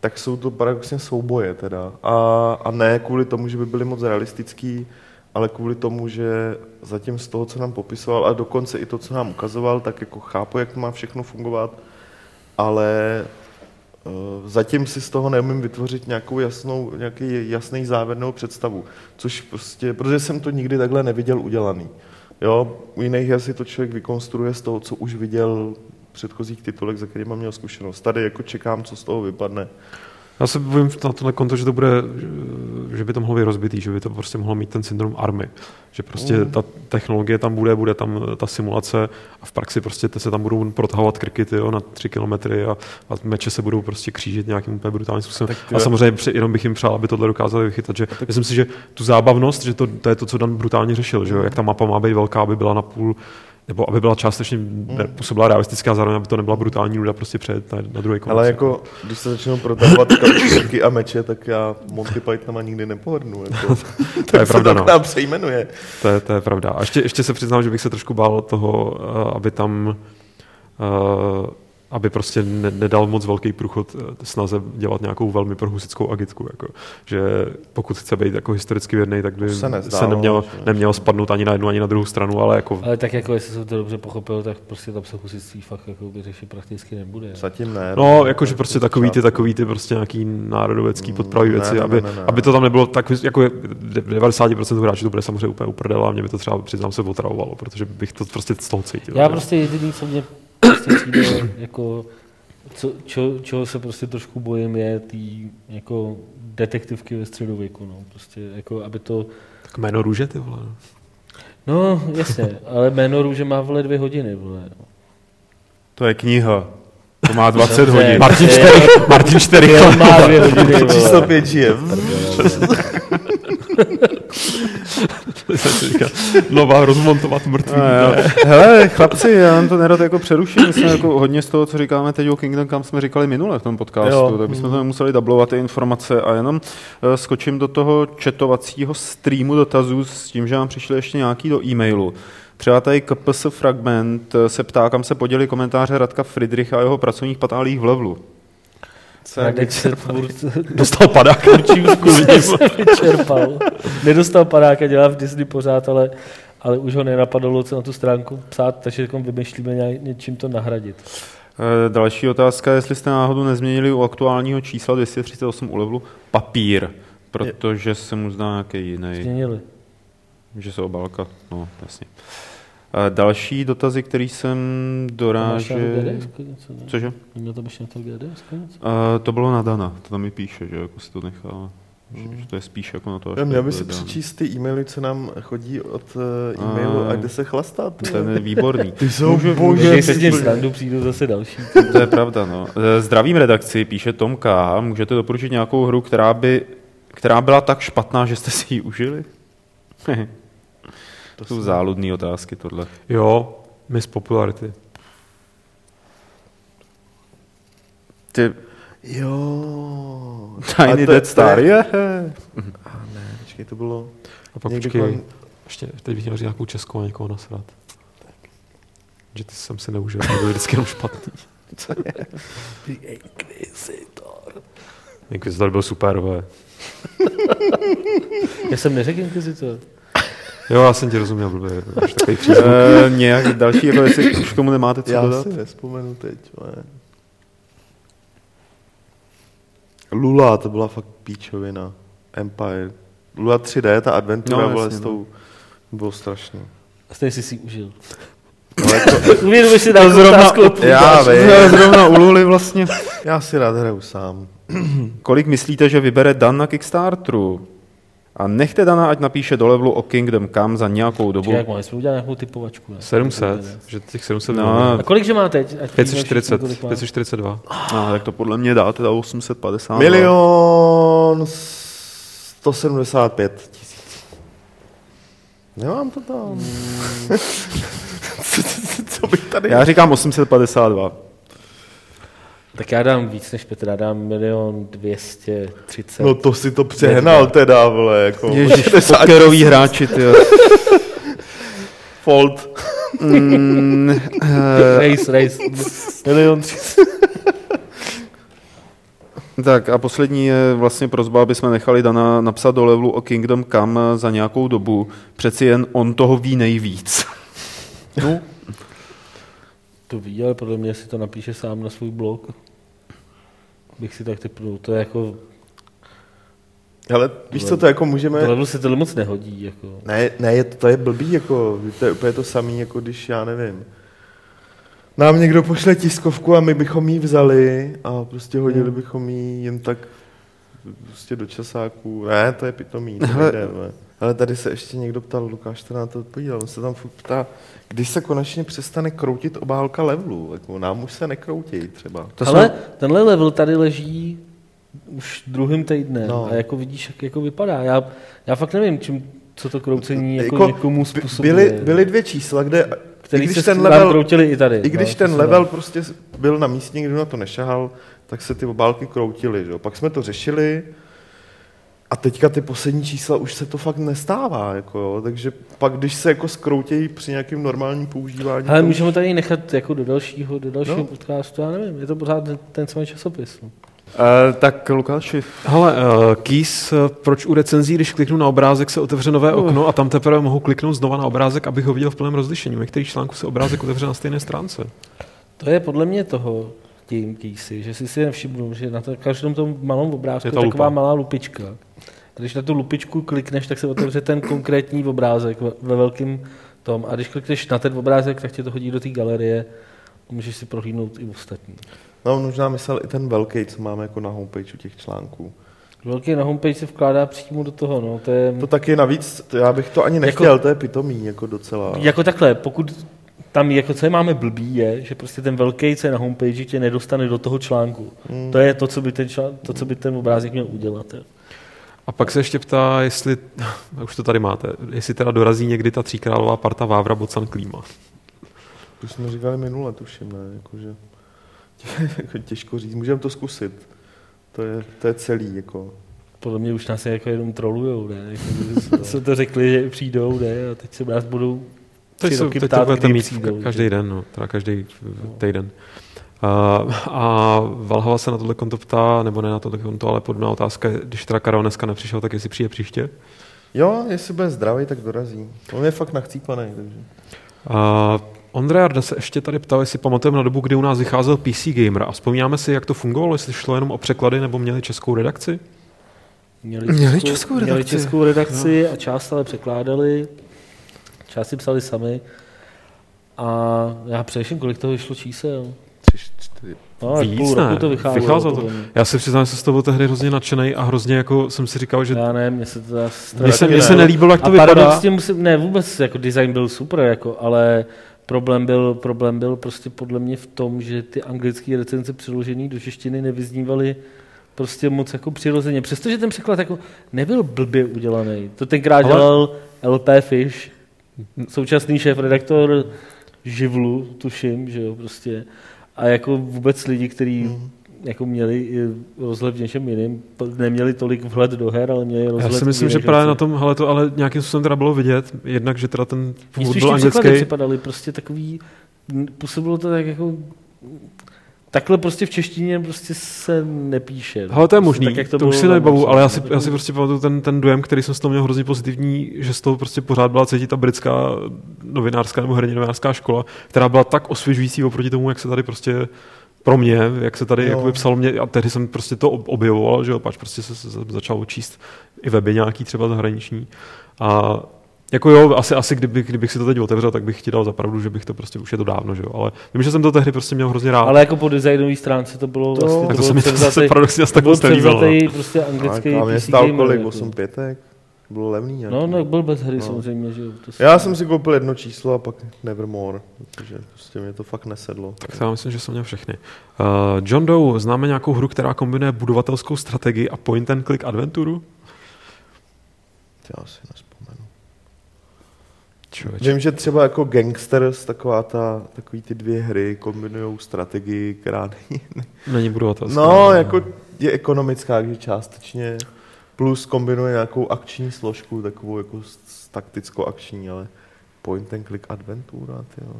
tak jsou to paradoxně souboje teda. A, a ne kvůli tomu, že by byly moc realistický, ale kvůli tomu, že zatím z toho, co nám popisoval a dokonce i to, co nám ukazoval, tak jako chápu, jak to má všechno fungovat, ale eh, zatím si z toho neumím vytvořit nějakou jasnou, nějaký jasný závěrnou představu, což prostě, protože jsem to nikdy takhle neviděl udělaný. Jo, u jiných asi to člověk vykonstruuje z toho, co už viděl předchozích titulech, za kterými měl zkušenost. Tady jako čekám, co z toho vypadne. Já se bojím na tohle konto, že to bude, že by to mohlo být rozbitý, že by to prostě mohlo mít ten syndrom army. Že prostě Mm. ta technologie tam bude, bude tam ta simulace a v praxi prostě se tam budou protahovat kriky tyjo, na tři kilometry a, a meče se budou prostě křížit nějakým úplně brutálním způsobem. Tak, a jo. samozřejmě jenom bych jim přál, aby tohle dokázali vychytat. Že myslím si, že tu zábavnost, že to, to je to, co Dan brutálně řešil, že jo, jak ta mapa má být velká, aby byla na půl nebo aby byla částečně ne, působila realistická, zároveň aby to nebyla brutální nuda prostě přejet na, na druhý konec. Ale jako, když se začnou protahovat kapky a meče, tak já Monty Pythonama nikdy nepohodnu. Jako. to je se pravda, to no. k nám přejmenuje. To je, to je pravda. A ještě, ještě se přiznám, že bych se trošku bál toho, eh, aby tam eh, aby prostě ne, nedal moc velký průchod eh, snaze dělat nějakou velmi prohusickou agitku. Jako. Že pokud chce být jako historicky věrný, tak by To se se, nezdálo, neměl, že- neměl spadnout ani na jednu, ani na druhou stranu, ale jako Ale tak jako, jestli jsem to dobře pochopil, tak prostě tam se fakt jako vyřešit prakticky nebude. Zatím ne. No, jakože prostě takový ty, takový ty prostě nějaký národovecký podpravý ne, věci, ne, aby, ne, ne. aby to tam nebylo tak, jako je- 90% hráčů to bude samozřejmě úplně uprdele a mě by to třeba, přiznám se, otravovalo, protože bych to prostě z toho cítil. Já že? prostě jediný, co mě prostě přijde, jako, co, čo, čeho se prostě trošku bojím, je tý, jako detektivky ve středověku, no, prostě, jako, aby to, Tak jméno růže, ty vole. no, jasně, ale jméno růže má vole dvě hodiny, vole. no. To je kniha. To má 20 Dobře. hodin. Martin Je- Štery, Martin Štery. On má dvě hodiny, Číslo vole. pět Nová rozmontovat mrtvý. No. Hele, chlapci, já vám to nerad jako přeruším. My jsme jako hodně z toho, co říkáme teď o Kingdom Come, jsme říkali minule v tom podcastu, Jo. tak bychom to nemuseli dublovat ty informace a jenom uh, skočím do toho četovacího streamu dotazů s tím, že vám přišly ještě nějaký do e-mailu. Třeba tady KPS Fragment eh, se ptá, kam se poděli komentáře Radka Friedricha a jeho pracovních patálích v levelu. Radek se furt Dostal padák. způsobem vyčerpal. Nedostal padáka, dělá v Disney pořád, ale, ale už ho nenapadlo co na tu stránku psát, takže jako vymýšlíme nějak, něčím to nahradit. Eh, Další otázka, jestli jste náhodou nezměnili u aktuálního čísla 238 u levelu papír, protože se mu zdá nějaký jiný. Změnili. Že se obálka, no jasně. A další dotazy, který jsem to dorážel... Cože? Neměl to na to GDS něco? A to bylo na Dana, to tam mi píše, že jako si to nechá, že, že to je spíš jako na to, až Já to měl by si přečíst ty e-maily, co nám chodí od eh, e-mailu a A. kde se chlastat. Ten je výborný. Ty jsou Můžu- bože. Když se s tím srandu přijdu zase další. To je pravda, no. Eh, Zdravím redakci, píše Tom K. Můžete doporučit nějakou hru, která by, která byla tak špatná, že jste si ji užili? to jsou záludné otázky, tohle. Jo, Miss Popularity. Ty Jo. Tiny Dead to Star, je- je. A ne, počkej, to bylo... A pak počkej, kolem- ještě, teď bych měl říct nějakou českou a někoho nasrat. Že ty jsem si neužil, to byly vždycky jenom špatný. Inquisitor byl super, vole. Já jsem neřekl Inquisitor. Jo, já jsem ti rozuměl, blbě. Máš takový přízvuk. Uh, nějak další, jako jestli už k tomu nemáte co Já dodat? si nespomenu teď, ale... Lula, to byla fakt píčovina. Empire. Lula 3D, ta adventura, No, no, jasně, s tou... Bylo strašný. Stejně jsi si užil. No, jako, Uvědomíš si takovou zrovna- otázku já Já vím, zrovna u Luly vlastně. já si rád hraju sám. Kolik myslíte, že vybere Dan na Kickstarteru? A nechte Dana, ať napíše do levelu o Kingdom Come za nějakou dobu. Čekaj, jak máme, jsme udělali nějakou typovačku. Ne? 700, že těch 700 No, A kolik že má teď? Ať vidíme 540, všichni, kolik má. 542. A, tak to podle mě dá teda 850. Milion 175 tisíc. Nemám to tam. co, co, co bych tady... Já říkám 852. Tak já dám víc než Petr, já dám milion 230. No to si to přehnal teda, vole, jako Ježiš, 60 pokerový hráči, ty. fold. Mm, race, race. milion 300. tak a poslední je vlastně prozba, aby jsme nechali Dana napsat do levelu o Kingdom Come za nějakou dobu. Přeci jen on toho ví nejvíc. No. To ví, ale podle mě si to napíše sám na svůj blog. Bych si tak typnul. To je jako, Ale víš co, to jako můžeme... tohle se tohle moc nehodí. Jako. Ne, ne, je to, to je blbý, jako, to je úplně to samé, jako když, já nevím, nám někdo pošle tiskovku a my bychom ji vzali a prostě hodili bychom ji jen tak prostě do časáků. Ne, to je pitomý, to nejde, ne. Ale tady se ještě někdo ptal, Lukáš to na to odpovídal, on se tam furt ptá, když se konečně přestane kroutit obálka levelu, jako nám už se nekroutí třeba. To Ale tenhle level tady leží už druhým týdnem No. a jako vidíš, jak jako vypadá. Já, já fakt nevím, čím, co to kroucení jako, Jako někomu způsobuje. Byly, byly dvě čísla, kde který i když se ten level, kroutili i tady. I když no, ten level dá. prostě byl na místě, kdo na to nešahal, tak se ty obálky kroutily. Že? jo. Pak jsme to řešili a teďka ty poslední čísla už se to fakt nestává. Jako, jo. Takže pak, když se jako skroutějí při nějakém normálním používání... Ale to už- můžeme tady nechat jako do dalšího, do dalšího No. podcastu, já nevím, je to pořád ten, samý časopis. No. Uh, tak Lukáši, Hele, uh, Keys, uh, proč u recenzí, když kliknu na obrázek, se otevře nové okno a tam teprve mohu kliknout znova na obrázek, abych ho viděl v plném rozlišení. U některých článků se obrázek otevře na stejné stránce. To je podle mě toho tím kýsi, že si si nevšimnu, že na to, každém tom malém obrázku Je je ta taková lupa. malá lupička. Když na tu lupičku klikneš, tak se otevře ten konkrétní obrázek ve, ve velkém tom. A když klikneš na ten obrázek, tak tě to hodí do té galerie a můžeš si prohlídnout i ostatní. No, možná myslel i ten velký, co máme jako na homepage u těch článků. Velký na homepage se vkládá přímo do toho, no, to je... To taky navíc, to já bych to ani nechtěl, jako, to je pitomý, jako docela. Jako takhle, pokud tam jako co je máme blbý je, že prostě ten velký, co je na homepage, tě nedostane do toho článku. Hmm. To je to, co by ten, člán, to, co by ten obrázek měl udělat. Jo. A pak se ještě ptá, jestli, a už to tady máte, jestli teda dorazí někdy ta tříkrálová parta Vávra Bocan Klíma. To jsme říkali minule, tuším, ne? Jakože, jako těžko říct, můžeme to zkusit. To je, to je celý, jako. Podle mě už nás jako jenom trolujou, ne? Jako, jsme to řekli, že přijdou, ne? A teď se nás budou Teď, tři se, roky teď ptát, to budete kdy mít přijdou, každý den, no, teda každý týden. A, a Valhalla se na tohle konto ptá, nebo ne na tohle konto, ale podobná otázka, když teda Karol dneska nepřišel, tak jestli přijde příště. Jo, jestli bude zdravý, tak dorazí. On je fakt nachcípaný, takže. A Ondra Jarda se ještě tady ptal, jestli pamatujeme na dobu, kdy u nás vycházel PC Gamer a vzpomínáme si, jak to fungovalo, jestli šlo jenom o překlady nebo měli českou redakci? Měli, Měli českou Měli redakci. českou redakci a část ale překládali, část si psali sami. A já především, kolik toho vyšlo čísel? Tři, čtyři. No, Víc půl ne, roku to vycházelo. vycházelo to. Já si přiznám, že jsem z toho tehdy hrozně nadšený a hrozně jako jsem si říkal, že Já ne, mně se to mně se, mně se nelíbilo, jak to a vypadá. paradoxně musím, ne, vůbec, jako design byl super, jako, ale problém byl, problém byl prostě podle mě v tom, že ty anglické recenze přeložené do češtiny nevyznívaly prostě moc jako přirozeně. Přestože ten překlad jako nebyl blbě udělaný. To tenkrát Ale- dělal LP Fish, současný šéf redaktor Živlu, tuším, že jo, prostě. A jako vůbec lidi, kteří Mhm. jako měli rozhled v něčem jiném, neměli tolik vhled do her, ale měli Já rozhled si v myslím, že právě na tom, hele, to ale nějakým způsobem teda bylo vidět, jednak, že teda ten původ spíš byl anglický. připadaly prostě takový, působilo to tak jako, takhle prostě v češtině prostě se nepíše. Ale to je Prostě možný, tak, jak to, to už si nebavu, ale já si, já si prostě pamatuju ten, ten dojem, který jsem z toho měl hrozně pozitivní, že z toho prostě pořád byla cítit ta britská novinářská nebo herní novinářská škola, která byla tak osvěžující oproti tomu, jak se tady prostě pro mě, jak se tady Jo. jakoby psalo mě, a tehdy jsem prostě to ob- objevoval, že jo, pač prostě se, se, se začal číst i weby nějaký třeba zahraniční. A jako jo, asi, asi kdyby, kdybych si to teď otevřel, tak bych ti dal zapravdu, že bych to prostě, už je to dávno, že jo, ale vím, že jsem to tehdy prostě měl hrozně rád. Ale jako po designové stránce to bylo To- vlastně, tak to bylo se mi zase převzatý- paradoxně asi to tak moc nelíbilo. no. převzatý prostě anglický A mě PC stál kolik? jako. 8 pětek? Bylo levný nějaký. No, no, byl bez hry No. samozřejmě, že jo. To si- Já jsem si koupil jedno číslo a pak Nevermore, protože prostě mě to fakt nesedlo. Tak já myslím, že jsem měl všechny. Uh, John Doe, známe nějakou hru, která kombinuje budovatelskou strategii a point and click adventuru? Já si. Člověče. Vím, že třeba jako Gangsters, taková ta, takový ty dvě hry kombinují strategii, která není... Není budovatelská. No, jako je ekonomická, že částečně, plus kombinuje nějakou akční složku, takovou jako s- s takticko-akční, ale point and click adventura, tyjo.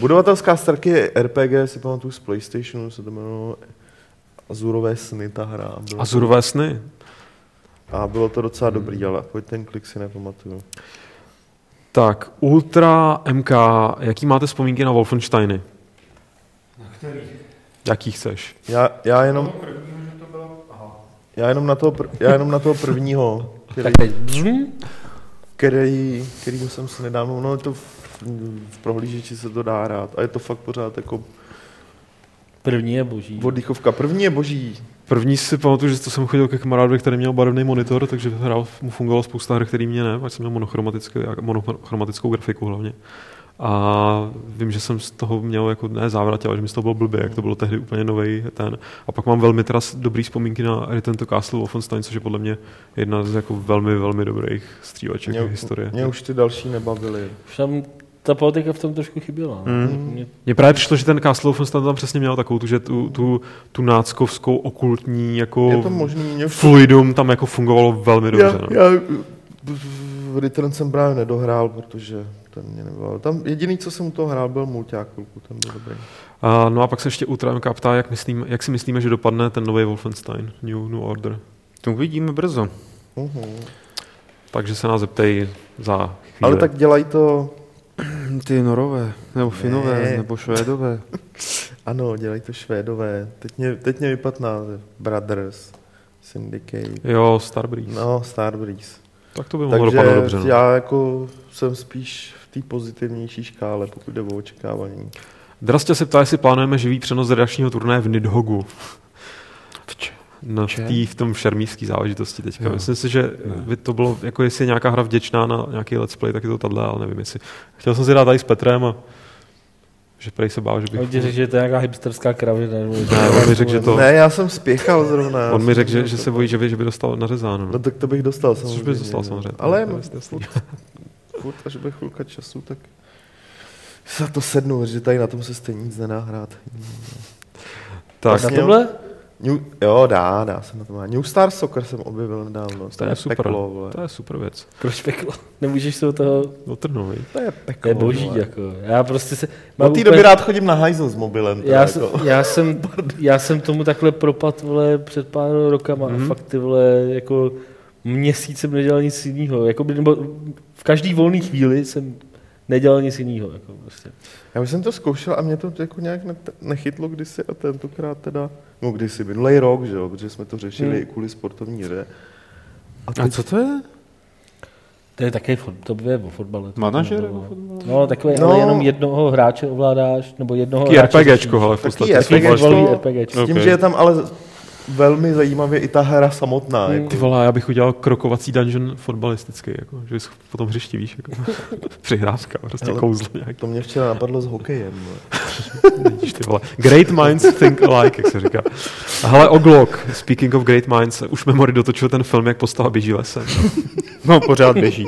Budovatelská strategie RPG, si pamatuju z Playstationu, se to jmenovalo Azurové sny, ta hra. Bylo Azurové sny. To, a bylo to docela dobrý, ale and click si nepamatuju. Tak, Ultra MK, jaký máte vzpomínky na Wolfensteiny? Jaký chceš? Já, já jenom... Já jenom na toho, pr- já jenom na toho prvního, který, který, který jsem si nedávno, no je to v, v prohlížeči se to dá hrát a je to fakt pořád jako první je boží. oddychovka. První je boží, První si pamatuju, že to jsem chodil ke kamarádovi, který měl barevný monitor, takže hrál, mu fungovalo spousta her, který mě ne, ať jsem měl monochromatickou grafiku hlavně. A vím, že jsem z toho měl jako ne závrat, ale že mi z toho bylo blbě, jak to bylo tehdy úplně nový ten. A pak mám velmi teda dobrý vzpomínky na Return to Castle Wolfenstein, což je podle mě jedna z jako velmi, velmi dobrých stříleček mě, historie. mě už ty další nebavily. Už tam ta politika v tom trošku chyběla. no. Mm. Mě- Mně právě přišlo, že ten Castle Wolfenstein tam přesně měl takovou tu, že tu, tu, tu náckovskou okultní jako Je to možný, mě fluidum tam jako fungovalo velmi dobře. já, no. já, v Return jsem právě nedohrál, protože ten mě nebavil. Tam jediný, co jsem u toho hrál, byl mulťák chvilku, ten byl dobrý. A, no a pak se ještě Ultra MK ptá, jak, myslím, jak si myslíme, že dopadne ten nový Wolfenstein, New, New Order. To uvidíme brzo. Uhum. Takže se nás zeptej za chvíli. Ale tak dělají to, Ty norové, nebo Ne. finové, nebo švédové. ano, dělají to švédové. Teď mě, teď mě vypadl název. Brothers, Syndicate. Jo, Starbreeze. No. Starbreeze. Tak to by mohlo dopadnout dobře. No. já jako jsem spíš v té pozitivnější škále, pokud jde o očekávání. Drastě se ptá, jestli plánujeme živý přenos redakčního turnaje v Nidhogu. No, v, tý, v tom šermířský záležitosti teďka. Jo. Myslím si, že Ne. by to bylo, jako jestli je nějaká hra vděčná na nějaký let's play, tak je to tahle, ale nevím jestli. Chtěl jsem si dát tady s Petrem a že prej se bál, že bych... On ti řekl, že to je nějaká hipsterská kravina. že- Ne, on mi řekl, že to... Ne, já jsem spěchal zrovna. On mi řekl, že, že se bojí, že by, že by dostal nařezáno. No No. tak to bych dostal Což samozřejmě. bys dostal no. samozřejmě. Ale furt, furt, až bude chvilka času, tak za to sednu, že tady na tom se stejně nic nedá hrát. Tak, Na Vlastně- tohle? New, jo, dá, dá se na to má. New Star Soccer jsem objevil nedávno. to je super. Peklo, vole. To je super věc. Proč peklo? Nemůžeš se od toho... Otrhnout, viď? To je To peklo. je boží, vole. jako. Já prostě se... Od mám té úplně- doby rád chodím na hajzl s mobilem. Teda, já, jsem, jako. já, jsem, já jsem tomu takhle propad, vole, před pár rokama Mhm. mm-hmm. a fakt ty vole, jako měsíc jsem nedělal nic jiného. Jako, by- nebo v každý volný chvíli jsem nedělal nic jiného. Jako prostě. Já už jsem to zkoušel a mě to jako nějak ne- nechytlo kdysi a tentokrát teda, no kdysi, minulý rok, že jo, protože jsme to řešili Hmm. i kvůli sportovní hře. A, A teď, co to je? To je také fot, to je o fotbale. Manažer nebo fotbal? No, takové, No. ale jenom jednoho hráče ovládáš, nebo jednoho Taký hráče RPGčko, ale v Taky podstatě. RPG. Takový fotbalový to- RPGčko. s tím, Ok. že je tam ale velmi zajímavě i ta hra samotná. Hmm. Jako. Ty vole, já bych udělal krokovací dungeon fotbalistický, jako, že bys po tom hřišti, víš, jako, přihrávka, prostě Ale- kouzlo nějaký, To mě včera napadlo s hokejem. Vidíš, ty vole. Great minds think alike, jak se říká. Hele, Oglok, speaking of great minds, už Memory dotočil ten film, jak postava běží lesem. No, pořád běží.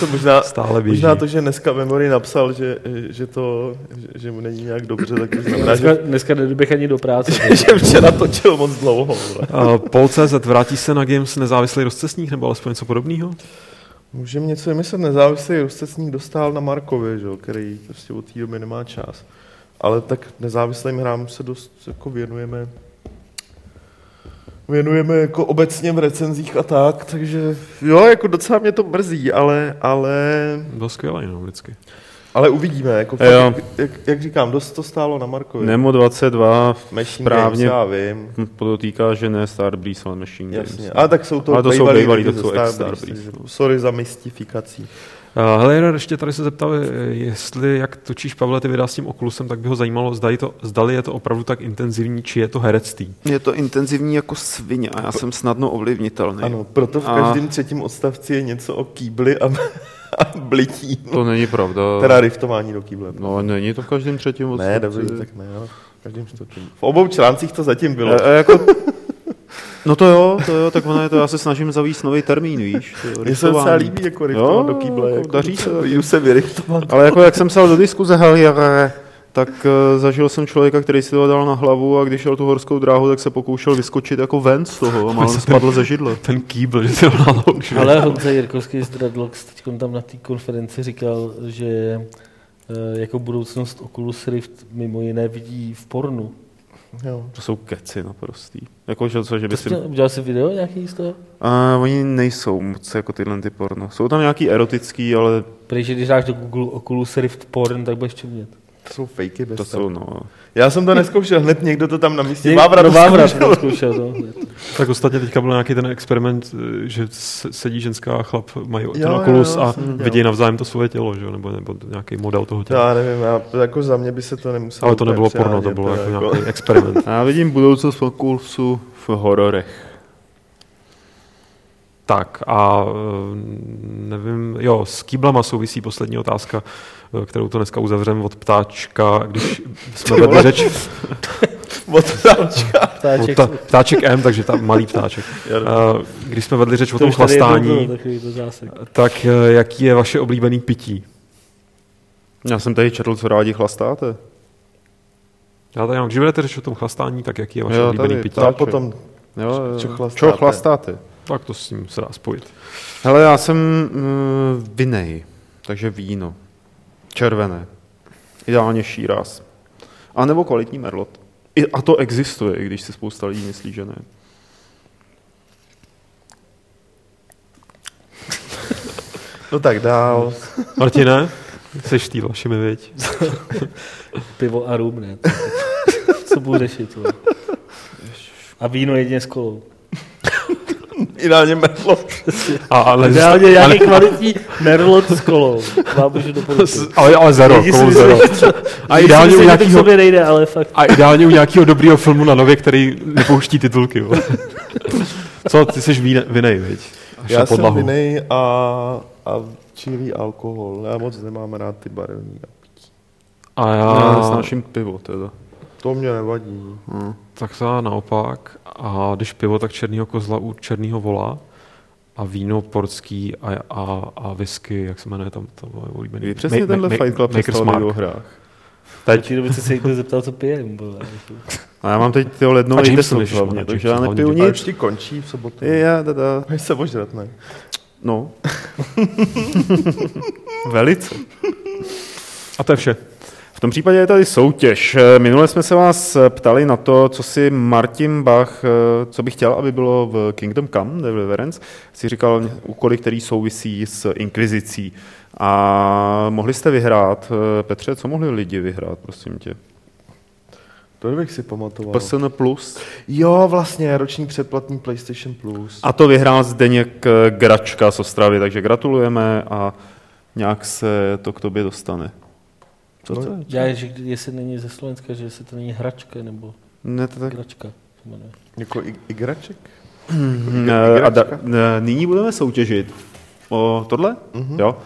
To možná, Stále běží. možná to, že dneska Memory napsal, že, že, to, že, že mu není nějak dobře, tak to znamená, Dneska, že, dneska nedoběh ani do práce. že včera točil moc dlouho. Uh, Pol.cz vrátí se na Games nezávislý rozcestník nebo alespoň něco podobného? Můžeme něco vymyslet, nezávislý rozcestník dostal na Markově, že, jo, který prostě od té doby nemá čas. Ale tak nezávislým hrám se dost jako věnujeme věnujeme jako obecně v recenzích a tak, takže jo, jako docela mě to mrzí, ale, ale, Byl skvělý, no, vždycky. Ale uvidíme, jako fakt, Jo. jak, jak, jak, říkám, dost to stálo na Markově. Nemo 22 Machine správně Games, já vím, podotýká, že ne Starbreeze, ale Machine jasně. Games. Ale tak jsou to Ale to jsou lidi to jsou Starbreeze, Starbreeze. takže Sorry za mystifikací. Uh, Hele, ještě tady se zeptal, eh, jestli jak točíš Pavle ty videa s tím Oculusem, tak by ho zajímalo, zdali, to, zdali je to opravdu tak intenzivní, či je to herectví. Je to intenzivní jako svině a já jsem snadno ovlivnitelný. Ano, proto v A- každém třetím odstavci je něco o kýbli a, a blití. To není pravda. Teda riftování do kýble. No, není to v každém třetím odstavci. ne, dobrý, tak ne, ale v každém čtvrtém. V obou článcích to zatím bylo. E, e, jako, no to jo, to jo, tak ono je to, já se snažím zavíst nový termín, víš. Mně se docela líbí jako riftovat Jo, do kýble. jako Jako, daří se. Jdu se vyriftovat. Ale jako jak jsem psal do diskuze Heliere, tak uh, zažil jsem člověka, který si to dal na hlavu a když šel tu horskou dráhu, tak se pokoušel vyskočit jako ven z toho a málem spadl ze židle. Ten kýbl, že si ho naloužil. Ale Honza Jirkovský z Dreadlocks teď tam na té konferenci říkal, že eh, jako budoucnost Oculus Rift mimo jiné vidí v pornu. Jo. To jsou keci naprostý. Jako, že, co, že by si... udělal jsi video nějaký z toho? A oni nejsou moc jako tyhle ty porno. Jsou tam nějaký erotický, ale Protože že když dáš do Google Oculus Rift porn, tak budeš čumět. To jsou fejky bez to jsou, no. Já jsem to neskoušel, hned někdo to tam na místě Vávra no, to Vávra zkoušel. to zkoušel. To. Tak ostatně teďka byl nějaký ten experiment, že se- sedí ženská a chlap, mají ten jo, Oculus jo, a vidí navzájem to svoje tělo, že? jo, nebo, nebo nějaký model toho těla. Já nevím, já, jako za mě by se to nemuselo Ale to nebylo porno, to bylo teda jako nějaký experiment. Já vidím budoucnost Oculusu v hororech. Tak a eh, nevím, jo, s kýblama souvisí poslední otázka, kterou to dneska uzavřeme od ptáčka, když jsme Ty vedli vole. řeč, Od ptáčka. od Ptáček, pta, ptáček M, takže tam malý ptáček. Eh, Když jsme vedli řeč o to tom tady jednou chlastání, to tak eh, jaký je vaše oblíbený pití? Já jsem tady četl, co rádi chlastáte. Já tady mám, když vedete řeč o tom chlastání, tak jaký je vaše Jo, oblíbený tady, pití? Ptáček. potom, Jo, jo. Čo chlastáte? Čo chlastáte? Tak to s tím se dá spojit. Hele, já jsem uh, vinej, takže víno. Červené. Ideálně šíras. A nebo kvalitní merlot. I, a to existuje, i když si spousta lidí myslí, že ne. no tak dál. Martine, jsi v té vašimi, viď? Pivo a rum, ne? Co budu řešit? A víno jedině s kolou. Ideálně merlo. A, ale, Ideálně ale, nějaký kvalitní merlot s kolou. Vám můžu doporučit. ale, ale zero, Lidi si kolo myslí, zero. A ideálně u nějakého, nejde, ale fakt. a ideálně u nějakého dobrýho filmu na nově, který nepouští titulky. Jo. Co, ty jsi víne, vinej, viď? Až Já jsem vinej a, a čilý alkohol. Já moc nemám rád ty barevný. A Já já, snáším pivo teda. To mě nevadí. Hm. tak já naopak. A když pivo, tak černýho kozla u černýho vola. A víno portský a, a, a whisky, jak se jmenuje tam to moje oblíbený. Vy přesně Ma- tenhle ma- Fight Club Mark. o hrách. Teď. V době se někdo zeptal, co pijem. A já mám teď tyho lednový desot ještě, hlavně, no, takže já nepiju hlavně. A nic. už ti končí v sobotu. Je, já, teda, Máš se ožrat, ne? no. Velice. A to je vše. V tom případě je tady soutěž. Minule jsme se vás ptali na to, co si Martin Bach, co by chtěl, aby bylo v Kingdom Come, Deliverance. Si říkal úkoly, který souvisí s inkvizicí. A mohli jste vyhrát. Petře, co mohli lidi vyhrát, prosím tě? To bych si pamatoval. PSN Plus. Jo, vlastně, roční předplatný PlayStation Plus. A to vyhrál Zdeněk Gračka z Ostravy, takže gratulujeme a nějak se to k tobě dostane. Co to je? Já, že jestli není ze Slovenska, že jestli to není hračka nebo Ne, to tak hračka. Jako i- igraček? Eh, A da, ne, nyní budeme soutěžit o tohle? Mm-hmm. Jo?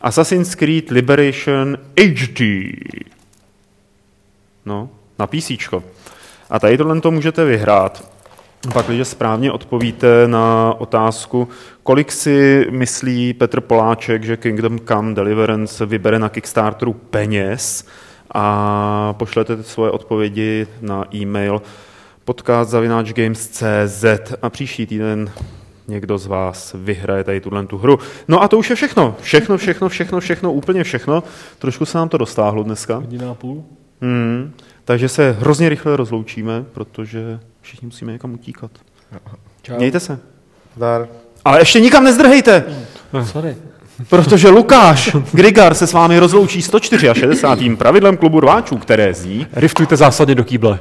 Assassin's Creed Liberation HD. No, na PC. A tady tohle to můžete vyhrát. Pak, když správně odpovíte na otázku, kolik si myslí Petr Poláček, že Kingdom Come Deliverance vybere na Kickstarteru peněz a pošlete svoje odpovědi na e-mail podcast.games.cz a příští týden někdo z vás vyhraje tady tuhle tu hru. No a to už je všechno. Všechno, všechno, všechno, všechno, úplně všechno. Trošku se nám to dostáhlo dneska. Hodina a půl? Hmm. Takže se hrozně rychle rozloučíme, protože všichni musíme někam utíkat. Čau. Mějte se. Dar. Ale ještě nikam nezdrhejte, Sorry. protože Lukáš Grigar se s vámi rozloučí 164. pravidlem klubu rváčů, které zní Riftujte zásadně do kýble.